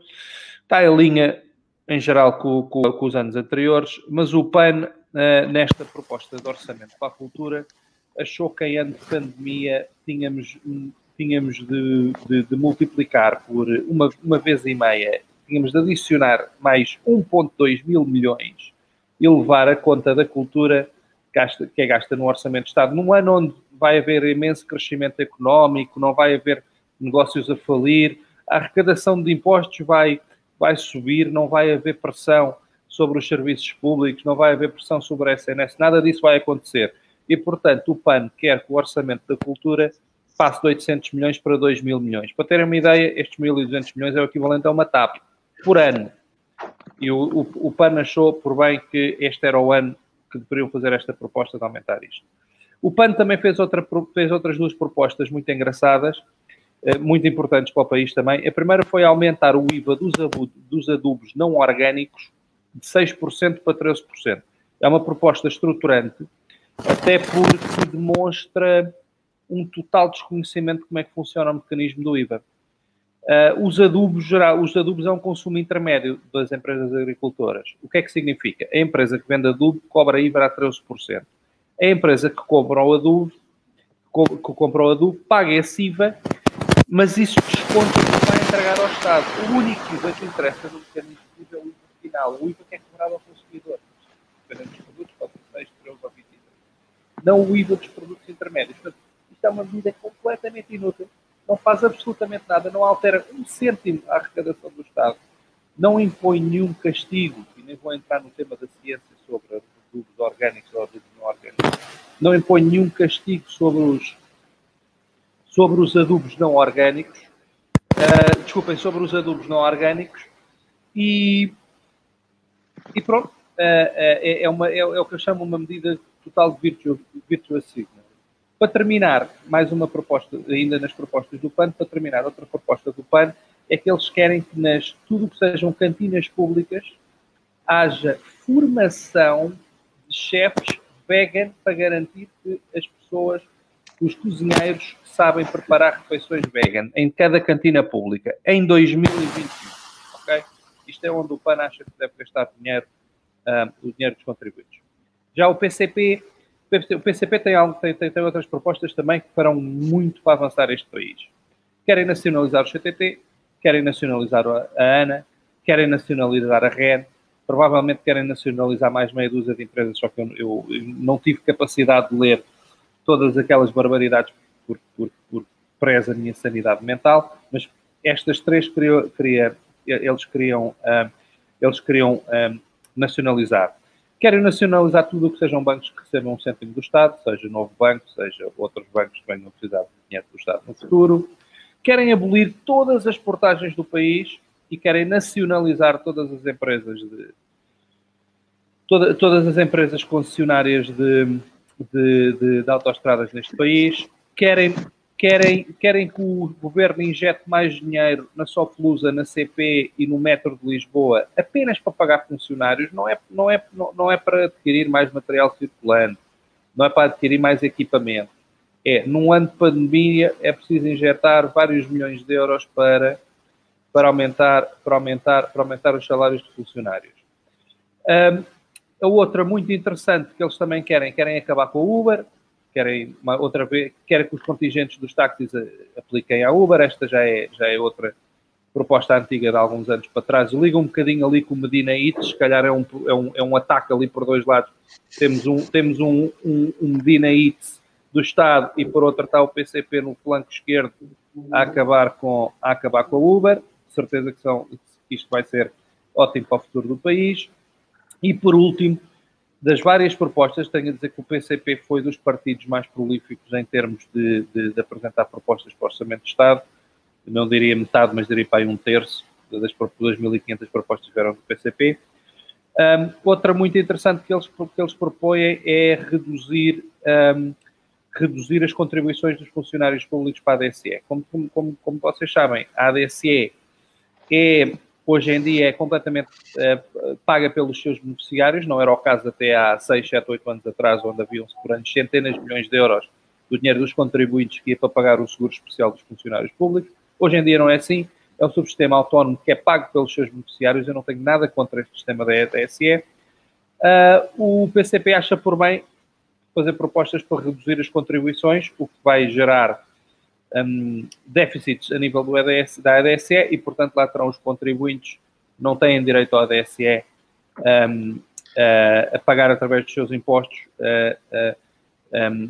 [SPEAKER 3] Está em linha, em geral, com, com, com os anos anteriores, mas o PAN, uh, nesta proposta de orçamento para a cultura, achou que em ano de pandemia tínhamos, tínhamos de, de, de multiplicar por uma, uma vez e meia, tínhamos de adicionar mais 1,2 mil milhões e levar a conta da cultura gasta, que é gasta no Orçamento de Estado, num ano onde vai haver imenso crescimento económico, não vai haver negócios a falir, a arrecadação de impostos vai vai subir, não vai haver pressão sobre os serviços públicos, não vai haver pressão sobre a SNS, nada disso vai acontecer. E, portanto, o PAN quer que o orçamento da cultura passe de 800 milhões para 2 mil milhões. Para terem uma ideia, estes 1.200 milhões é o equivalente a uma TAP por ano. E o, o, o PAN achou por bem que este era o ano que deveriam fazer esta proposta de aumentar isto. O PAN também fez, outra, fez outras duas propostas muito engraçadas, eh, muito importantes para o país também. A primeira foi aumentar o IVA dos, dos adubos não orgânicos de 6% para 13%. É uma proposta estruturante, até porque demonstra um total desconhecimento de como é que funciona o mecanismo do IVA. Uh, os adubos geral, os adubos é um consumo intermédio das empresas agricultoras. O que é que significa? A empresa que vende adubo cobra IVA a 13%. A empresa que compra o adubo, que compra o adubo paga esse IVA mas isso desconta que vai entregar ao Estado. O único IVA que interessa no mecanismo de IVA é o IVA final, o IVA que é cobrado ao consumidor. Dependendo dos produtos, pode ser 6, 13 ou 23. Não o IVA dos produtos intermédios. Portanto, é uma medida completamente inútil, não faz absolutamente nada, não altera um cêntimo a arrecadação do Estado, não impõe nenhum castigo, e nem vou entrar no tema da ciência sobre adubos orgânicos ou adubos não orgânicos, não impõe nenhum castigo sobre os sobre os adubos não orgânicos, uh, desculpem, sobre os adubos não orgânicos e, e pronto, uh, é, é, uma, é, é, o que eu chamo uma medida total de virtue. Para terminar, mais uma proposta, ainda nas propostas do PAN, para terminar, outra proposta do PAN é que eles querem que nas tudo que sejam cantinas públicas haja formação de chefes vegan para garantir que as pessoas os cozinheiros sabem preparar refeições vegan em cada cantina pública em 2021. Ok? Isto é onde o PAN acha que deve gastar dinheiro, uh, o dinheiro dos contribuintes. Já o PCP, o PCP tem, algo, tem, tem, tem outras propostas também que farão muito para avançar este país. Querem nacionalizar o CTT, querem nacionalizar a ANA, querem nacionalizar a REN, provavelmente querem nacionalizar mais meia dúzia de empresas, só que eu, eu, eu não tive capacidade de ler todas aquelas barbaridades por, por, por preza a minha sanidade mental, mas estas três queria, queria, eles queriam, uh, eles queriam uh, nacionalizar. Querem nacionalizar tudo o que sejam bancos que recebam um cêntimo do Estado, seja novo banco, seja outros bancos que venham precisar de dinheiro do Estado no futuro. Querem abolir todas as portagens do país e querem nacionalizar todas as empresas de toda, todas as empresas concessionárias de, de, de, de autoestradas neste país. Querem querem, querem que o governo injete mais dinheiro na Soflusa, na CP e no metro de Lisboa apenas para pagar funcionários, não é, não é, não, não é para adquirir mais material circulante, não é para adquirir mais equipamento. É, num ano de pandemia, é preciso injetar vários milhões de euros para, para, aumentar, para, aumentar, para aumentar os salários de funcionários. Um, a outra muito interessante que eles também querem, querem acabar com o Uber, querem uma, outra vez, querem que os contingentes dos táxis apliquem à Uber, esta já é, já é outra proposta antiga de alguns anos para trás, liga um bocadinho ali com Medina Eats, se calhar é um, é, um, é um ataque ali por dois lados, temos um, temos um, um, um Medina Eats do Estado e por outro está o PCP no flanco esquerdo a acabar com a, acabar com a Uber, certeza que, são, que isto vai ser ótimo para o futuro do país, e por último, das várias propostas, tenho a dizer que o PCP foi dos partidos mais prolíficos em termos de, de, de apresentar propostas para o Orçamento de Estado. não diria metade, mas diria para aí um terço das 2.500 propostas que vieram do PCP. Um, outra muito interessante que eles, que eles propõem é reduzir, um, reduzir as contribuições dos funcionários públicos para a ADSE. Como, como, como vocês sabem, a ADSE é hoje em dia é completamente uh, paga pelos seus beneficiários, não era o caso até há 6, 7, 8 anos atrás, onde haviam-se por anos centenas de milhões de euros do dinheiro dos contribuintes que ia para pagar o seguro especial dos funcionários públicos. Hoje em dia não é assim, é um subsistema autónomo que é pago pelos seus beneficiários, eu não tenho nada contra este sistema da ETSE. Uh, eh, o PCP acha por bem fazer propostas para reduzir as contribuições, o que vai gerar um, déficits a nível do EDS, da ADSE e, portanto, lá terão os contribuintes não têm direito ao ADSE um, a, a pagar através dos seus impostos um,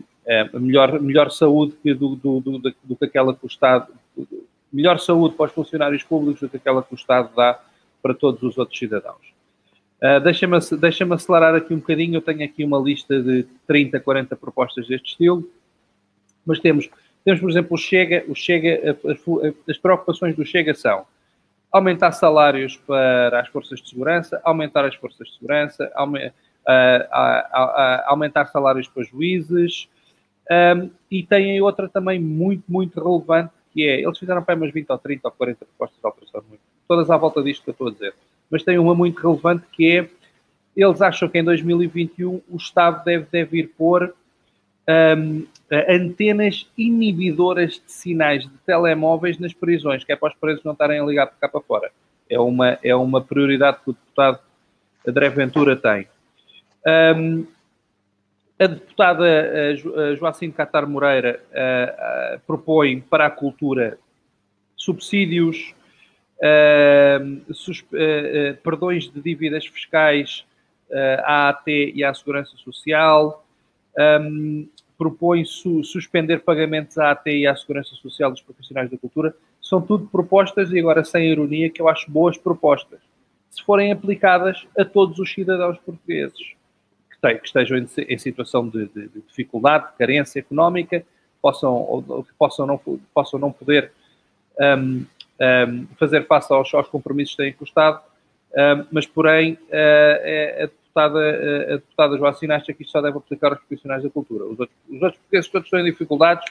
[SPEAKER 3] melhor, melhor saúde que do, do, do, do, que aquela que o Estado melhor saúde para os funcionários públicos do que aquela que o Estado dá para todos os outros cidadãos. Uh, Deixa-me deixa acelerar aqui um bocadinho, eu tenho aqui uma lista de 30, 40 propostas deste estilo, mas temos temos, por exemplo, o Chega, o Chega as preocupações do Chega são aumentar salários para as forças de segurança, aumentar as forças de segurança, aumentar salários para juízes, um, e têm outra também muito, muito relevante, que é, eles fizeram para umas 20 ou 30 ou 40 propostas de alteração, todas à volta disto que eu estou a dizer, mas tem uma muito relevante que é, eles acham que em 2021 o Estado deve, deve ir pôr um, antenas inibidoras de sinais de telemóveis nas prisões, que é para os presos não estarem para cá para fora. É uma, é uma prioridade que o deputado André Ventura tem. Um, a deputada uh, Joacim Catar Moreira uh, uh, propõe para a cultura subsídios, perdões de dívidas fiscais à AT e à Segurança Social, um, propõe su suspender pagamentos à AT e à Segurança Social dos profissionais da cultura. São tudo propostas, e agora sem ironia, que eu acho boas propostas, se forem aplicadas a todos os cidadãos portugueses que, que estejam em, em situação de, de, de, dificuldade, de carência económica, possam, ou, possam, não, possam não poder um, um, fazer face aos, aos, compromissos que têm com o Estado, um, mas, porém, uh, é, deputada, a deputada Joacine acha que isto só deve aplicar aos profissionais da cultura. Os outros, os outros portugueses todos estão em dificuldades,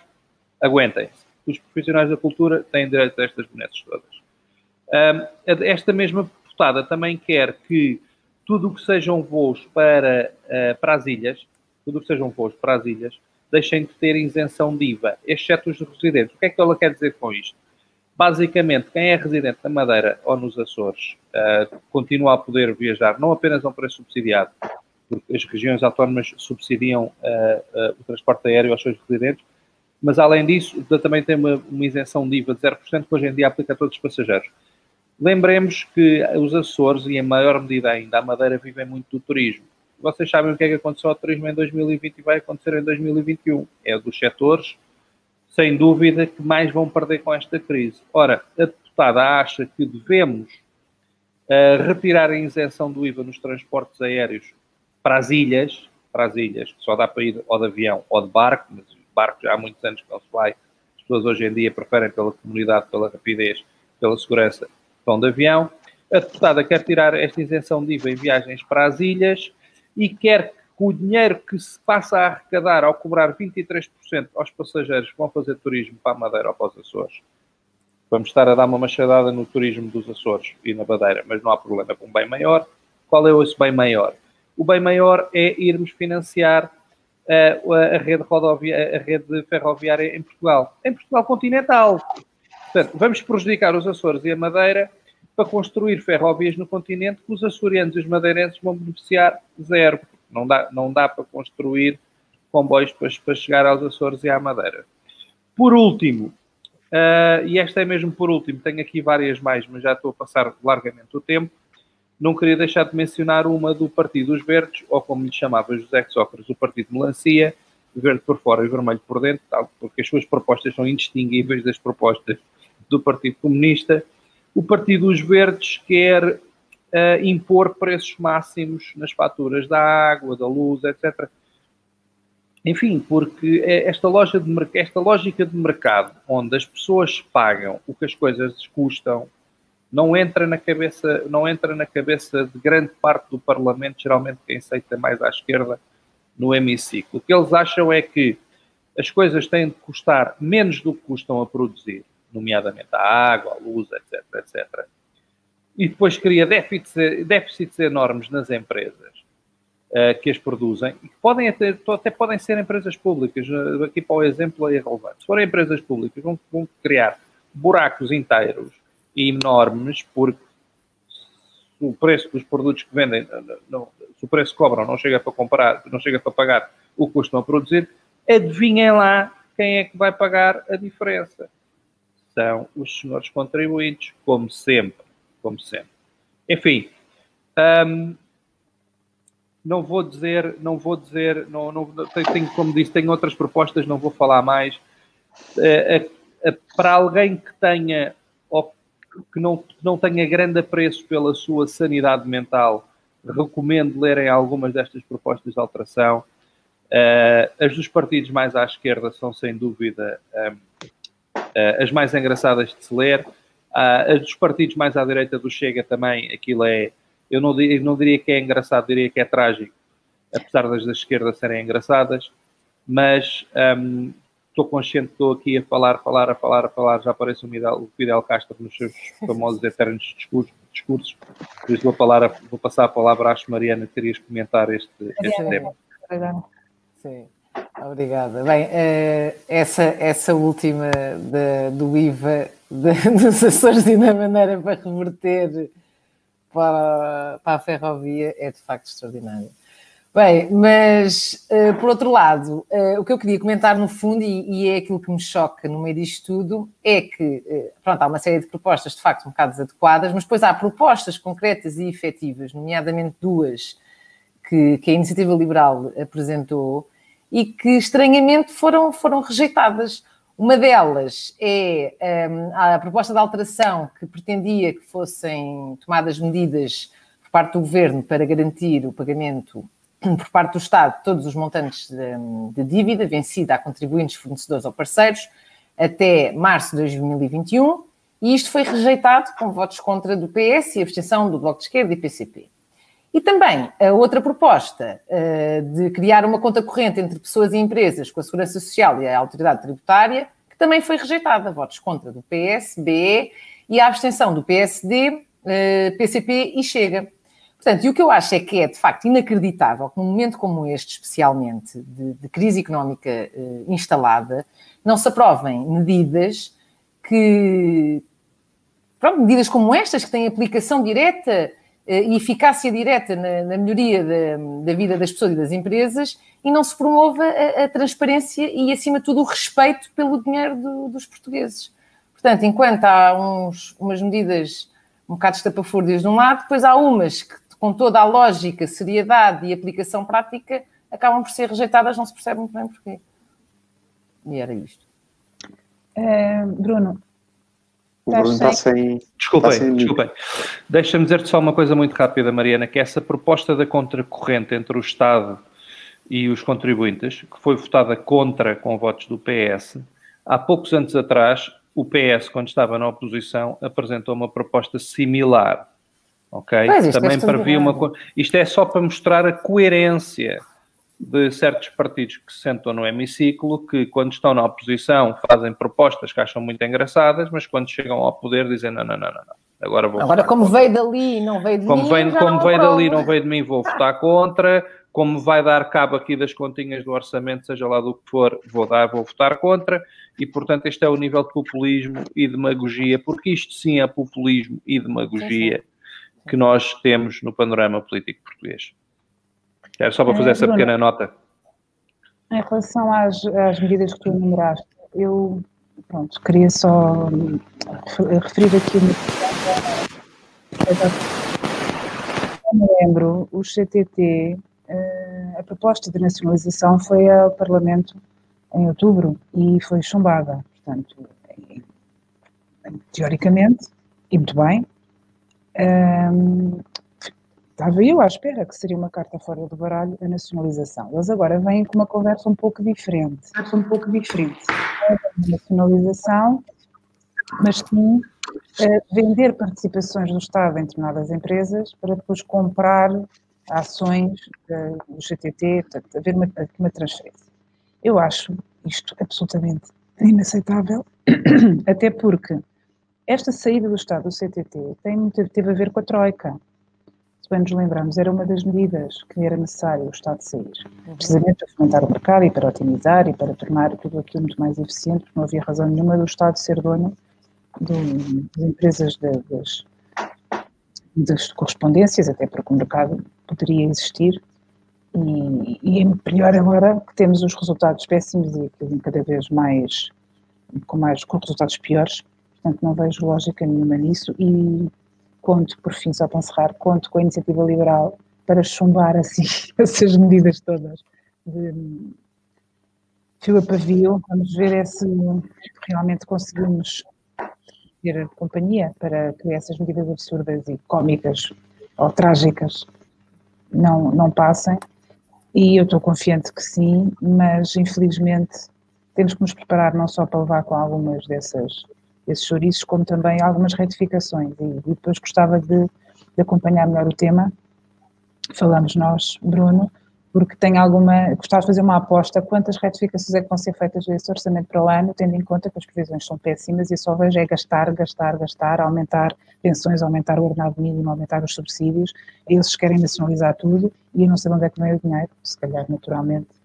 [SPEAKER 3] aguentem-se. Os profissionais da cultura têm direito a estas benesses todas. esta mesma deputada também quer que tudo o que sejam voos para, uh, para as ilhas, tudo o que sejam voos para as ilhas, deixem de ter isenção de IVA, exceto os residentes. O que é que ela quer dizer com isto? Basicamente, quem é residente na Madeira ou nos Açores uh, continua a poder viajar, não apenas a um preço subsidiado, porque as regiões autónomas subsidiam uh, uh, o transporte aéreo aos seus residentes, mas além disso, também tem uma, uma isenção de IVA de 0%, que hoje em dia aplica a todos os passageiros. Lembremos que os Açores, e em maior medida ainda a Madeira, vivem muito do turismo. Vocês sabem o que é que aconteceu ao turismo em 2020 e vai acontecer em 2021. É dos setores, sem dúvida, que mais vão perder com esta crise. Ora, a deputada acha que devemos uh, retirar a isenção do IVA nos transportes aéreos para as ilhas, para as ilhas, que só dá para ir ou de avião ou de barco, mas barco já há muitos anos que não se vai. As pessoas hoje em dia preferem pela comunidade, pela rapidez, pela segurança, vão de avião. A deputada quer tirar esta isenção de IVA em viagens para as ilhas e quer que o dinheiro que se passa a arrecadar ao cobrar 23% aos passageiros que vão fazer turismo para a Madeira ou para os Açores, vamos estar a dar uma machadada no turismo dos Açores e na Madeira, mas não há problema com um bem maior. Qual é esse bem maior? O bem maior é irmos financiar uh, a, rede rodovia, a rede ferroviária em Portugal, em Portugal continental. Portanto, vamos prejudicar os Açores e a Madeira para construir ferrovias no continente que os açorianos e os madeirenses vão beneficiar zero. Não dá, não dá para construir comboios para, para chegar aos Açores e à Madeira. Por último, uh, e esta é mesmo por último, tenho aqui várias mais, mas já estou a passar largamente o tempo, não queria deixar de mencionar uma do Partido dos Verdes, ou como lhe chamava José Sócrates, o Partido Melancia, verde por fora e vermelho por dentro, tal, porque as suas propostas são indistinguíveis das propostas do Partido Comunista. O Partido dos Verdes quer uh, impor preços máximos nas faturas da água, da luz, etc. Enfim, porque é esta, loja de, esta lógica de mercado, onde as pessoas pagam o que as coisas custam, não entra na cabeça, não entra na cabeça de grande parte do Parlamento, geralmente quem aceita mais à esquerda no hemiciclo. O que eles acham é que as coisas têm de custar menos do que custam a produzir, nomeadamente a água, a luz, etc, etc. E depois cria déficits, déficits enormes nas empresas uh, que as produzem, e que podem até, até podem ser empresas públicas. Aqui para o exemplo é irrelevante. Se forem empresas públicas, vão, vão criar buracos inteiros enormes, porque o preço dos produtos que vendem, não, se o preço que cobram não chega para comprar, não chega para pagar o que custam a produzir, adivinhem lá quem é que vai pagar a diferença. São os senhores contribuintes, como sempre, como sempre. Enfim, hum, não vou dizer, não vou dizer, não, não, tenho, como disse, tenho outras propostas, não vou falar mais. É, é, para alguém que tenha ou que não, que não tenha grande apreço pela sua sanidade mental, recomendo lerem algumas destas propostas de alteração. Uh, as dos partidos mais à esquerda são, sem dúvida, um, uh, as mais engraçadas de se ler. Uh, dos partidos mais à direita do Chega também, aquilo é. Eu não, eu não diria que é engraçado, diria que é trágico, apesar das da esquerda serem engraçadas. Mas um, estou consciente que estou aqui a falar, falar, a falar, a falar, já aparece o Fidel, Fidel Castro nos seus famosos eternos discursos, discursos. por isso vou, falar, vou passar a palavra à Mariana, querias comentar este, este tema.
[SPEAKER 4] Sim, obrigada. Bem, eh, essa, essa última do IVA dos Açores e da maneira para reverter para, para a ferrovia é de facto extraordinária. Bem, mas uh, por outro lado, uh, o que eu queria comentar no fundo, e, e, é aquilo que me choca no meio disto tudo, é que, uh, pronto, há uma série de propostas de facto um bocado desadequadas, mas depois há propostas concretas e efetivas, nomeadamente duas que, que a Iniciativa Liberal apresentou e que estranhamente foram, foram rejeitadas. Uma delas é um, a proposta de alteração que pretendia que fossem tomadas medidas por parte do governo para garantir o pagamento por parte do Estado todos os montantes de, de, dívida vencida a contribuintes, fornecedores ou parceiros até março de 2021 e isto foi rejeitado com votos contra do PS e abstenção do Bloco de Esquerda e PCP. E também a outra proposta uh, de criar uma conta corrente entre pessoas e empresas com a Segurança Social e a Autoridade Tributária, que também foi rejeitada, votos contra do PS, BE e a abstenção do PSD, PCP e Chega. Portanto, e o que eu acho é que é, de facto, inacreditável que num momento como este, especialmente, de, de crise económica uh, instalada, não se aprovem medidas que, pronto, medidas como estas, que têm aplicação direta e eficácia direta na, na melhoria da, da, vida das pessoas e das empresas, e não se promova a, a transparência e, acima de tudo, o respeito pelo dinheiro do, dos portugueses. Portanto, enquanto há uns, umas medidas um bocado estapafúrdias de um lado, depois há umas que, com toda a lógica, seriedade e aplicação prática, acabam por ser rejeitadas, não se percebe muito bem porquê. E era isto.
[SPEAKER 1] Uh, Bruno.
[SPEAKER 2] O Bruno está sem.
[SPEAKER 3] Desculpem,
[SPEAKER 2] sem
[SPEAKER 3] desculpem. Deixa-me dizer-te só uma coisa muito rápida, Mariana, que essa proposta da contracorrente entre o Estado e os contribuintes, que foi votada contra com votos do PS, há poucos anos atrás, o PS, quando estava na oposição, apresentou uma proposta similar. Ok?
[SPEAKER 4] Pois,
[SPEAKER 3] Também
[SPEAKER 4] é
[SPEAKER 3] previa uma coisa. Isto é só para mostrar a coerência de certos partidos que se sentam no hemiciclo, que quando estão na oposição fazem propostas que acham muito engraçadas, mas quando chegam ao poder dizem não, não, não, não, não. Agora, vou
[SPEAKER 4] Agora como contra. veio dali não veio de
[SPEAKER 3] como
[SPEAKER 4] mim,
[SPEAKER 3] vem, Como veio dali não veio de mim, vou votar contra. Como vai dar cabo aqui das continhas do orçamento, seja lá do que for, vou dar, vou votar contra. E, portanto, este é o nível de populismo e demagogia, porque isto sim é populismo e demagogia sim, sim. que nós temos no panorama político português. Era só para fazer é, essa Bruno, pequena nota.
[SPEAKER 1] Em relação às, às medidas que tu enumeraste, eu pronto, queria só referir aqui uma me lembro, o CTT, eh, a proposta de nacionalização foi ao Parlamento em outubro e foi chumbada. Portanto, teoricamente, e muito bem, um, estava eu à espera que seria uma carta fora do baralho a nacionalização. Eles agora vêm com uma conversa um pouco diferente. Um pouco diferente. A nacionalização, mas sim uh, vender participações do Estado em determinadas empresas para depois comprar ações uh, do GTT, portanto, haver uma, uma transferência. Eu acho isto absolutamente inaceitável, até porque esta saída do Estado do CTT tem, teve a ver com a Troika bem nos lembramos, era uma das medidas que era necessário o Estado sair, uhum. precisamente para fomentar o mercado e para otimizar e para tornar tudo aquilo muito mais eficiente, porque não havia razão nenhuma do Estado ser dono do, das empresas de, das, das correspondências, até porque o mercado poderia existir. E, e é melhor agora que temos os resultados péssimos e aquilo cada vez mais com mais com resultados piores, portanto não vejo lógica nenhuma nisso. E conto, por fim, só para encerrar, conto com a iniciativa liberal para chumbar assim essas medidas todas de fio a pavio. Vamos ver se realmente conseguimos ter companhia para que essas medidas absurdas e cómicas ou trágicas não, não passem. E eu estou confiante que sim, mas infelizmente temos que nos preparar não só para levar com algumas dessas esses chouriços, como também algumas retificações. E, e depois gostava de, de, acompanhar melhor o tema. Falamos nós, Bruno, porque tenho alguma. Gostava de fazer uma aposta quantas retificações é que vão ser feitas desse orçamento para o ano, tendo em conta que as previsões são péssimas e só vejo é gastar, gastar, gastar, aumentar pensões, aumentar o ordenado mínimo, aumentar os subsídios. Eles querem nacionalizar tudo e eu não sei onde é que vem o dinheiro, se calhar naturalmente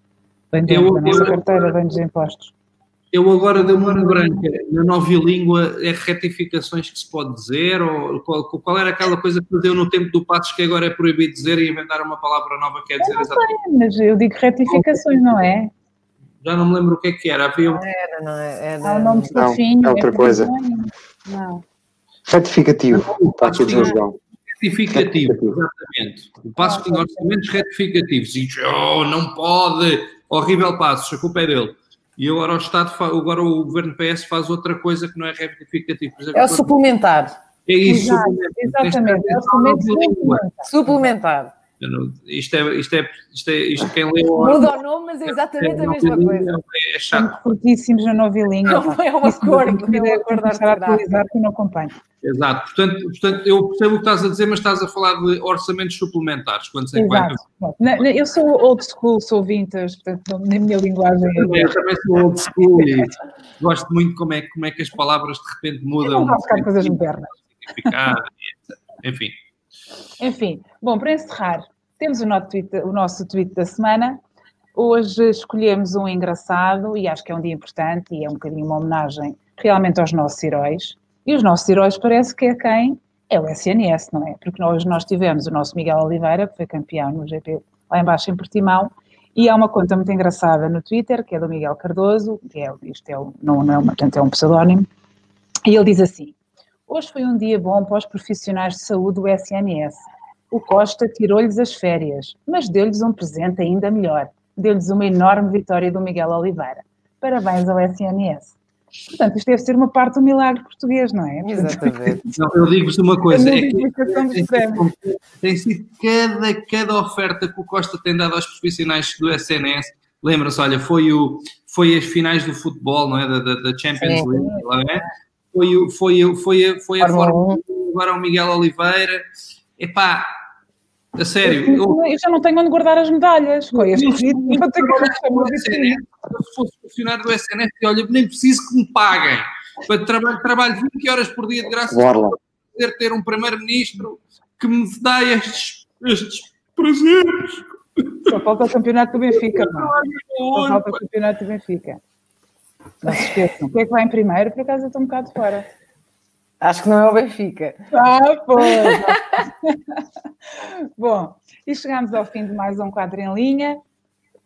[SPEAKER 1] vem dentro da nossa carteira, vem dos impostos.
[SPEAKER 5] Eu agora dei uma branca na nova língua, é retificações que se pode dizer? Ou qual, qual, era aquela coisa que deu no tempo do Passos que agora é proibido dizer e inventar uma palavra nova que quer dizer
[SPEAKER 1] exatamente? Sei, mas eu digo retificações, não é?
[SPEAKER 5] Já não me lembro o que é que era. Havia
[SPEAKER 4] um... Era, não é? Era...
[SPEAKER 1] Há o nome fofinho.
[SPEAKER 2] É outra coisa.
[SPEAKER 1] Não.
[SPEAKER 2] Retificativo. Está aqui
[SPEAKER 5] dizer João. Retificativo, exatamente. O Passo tinha orçamentos retificativos e oh, não pode, horrível Passos, a culpa é dele. E agora o Estado, agora o governo PS faz outra coisa que não é retificativo.
[SPEAKER 4] é o suplementar.
[SPEAKER 5] É isso,
[SPEAKER 1] Exato, exatamente. É o suplementar.
[SPEAKER 4] suplementar.
[SPEAKER 5] Isto é, isto é, isto é, isto quem leu.
[SPEAKER 4] Muda o nome, mas é exatamente é, a mesma coisa.
[SPEAKER 5] É chato.
[SPEAKER 1] Fortíssimos na novelinha.
[SPEAKER 4] Não, é uma cor, não é
[SPEAKER 1] a atualizar que não acompanho.
[SPEAKER 5] Exato, portanto, portanto, eu percebo o que estás a dizer, mas estás a falar de orçamentos suplementares. Quando
[SPEAKER 1] se Exato. Vai... Eu sou old school, sou vintage, portanto, na minha linguagem.
[SPEAKER 5] É, eu também sou old school e gosto muito como é, como é que as palavras de repente mudam. Eu
[SPEAKER 1] não vou ficar coisas modernas.
[SPEAKER 5] Enfim.
[SPEAKER 1] Enfim, bom, para encerrar, temos o nosso, tweet, o nosso tweet da semana. Hoje escolhemos um engraçado e acho que é um dia importante e é um bocadinho uma homenagem realmente aos nossos heróis. E os nossos heróis parece que é quem? É o SNS, não é? Porque nós, nós tivemos o nosso Miguel Oliveira, que foi campeão no GP lá embaixo em Portimão, e há uma conta muito engraçada no Twitter, que é do Miguel Cardoso, que é, isto é, não, não é, portanto, é um pseudónimo, e ele diz assim, Hoje foi um dia bom para os profissionais de saúde do SNS. O Costa tirou-lhes as férias, mas deu-lhes um presente ainda melhor. Deu-lhes uma enorme vitória do Miguel Oliveira. Parabéns ao SNS. Portanto, isto deve ser uma parte do milagre português, não é?
[SPEAKER 4] Exatamente.
[SPEAKER 3] Não, eu digo-vos uma coisa, é que tem sido cada, cada oferta que o Costa tem dado aos profissionais do SNS. Lembra-se, olha, foi, o, foi as finais do futebol, não é? Da, da, da Champions
[SPEAKER 4] Sim.
[SPEAKER 3] League, não é? Foi, o- foi, foi, a- foi a 1, agora o Miguel Oliveira. Epá, a sério, eu,
[SPEAKER 1] Eu já não tenho onde guardar as medalhas. Com este ter que.
[SPEAKER 3] SNS, se fosse funcionário do SNS, olha, nem preciso que me paguem. Para trabalho, trabalho 20 horas por dia de graça
[SPEAKER 2] Borla.
[SPEAKER 3] poder ter um primeiro-ministro que me dá estes, estes prazeres.
[SPEAKER 1] Só falta o campeonato do Benfica, não. Só falta o campeonato do Benfica. Não se esqueçam. O que é que vai em primeiro? Por acaso eu estou um bocado fora.
[SPEAKER 4] Acho que não é o Benfica.
[SPEAKER 1] Ah, pois! Bom, e chegamos ao fim de mais um quadro em linha.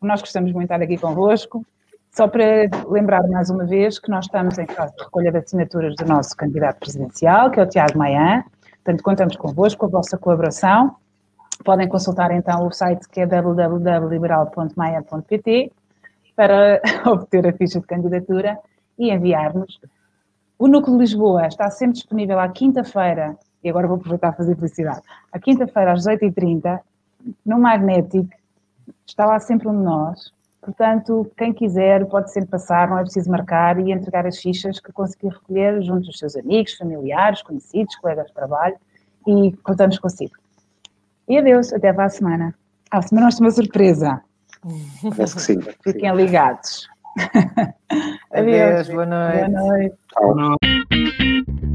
[SPEAKER 1] Nós gostamos muito de estar aqui convosco. Só para lembrar mais uma vez que nós estamos em fase de recolha de assinaturas do nosso candidato presidencial, que é o Tiago Maian. Portanto, contamos convosco, com a vossa colaboração. Podem consultar então o site que é www.liberal.maia.pt para obter a ficha de candidatura e enviar-nos. O Núcleo de Lisboa está sempre disponível à quinta-feira, e agora vou aproveitar a fazer publicidade, à quinta-feira às 18h30, no Magnetic, está lá sempre um de nós. Portanto, quem quiser pode sempre passar, não é preciso marcar e entregar as fichas que conseguir recolher junto dos seus amigos, familiares, conhecidos, colegas de trabalho e contamos consigo. E adeus, até a semana. A semana uma surpresa.
[SPEAKER 2] Que sim.
[SPEAKER 1] Fiquem ligados.
[SPEAKER 4] Adeus, Adeus boa noite.
[SPEAKER 1] Boa noite.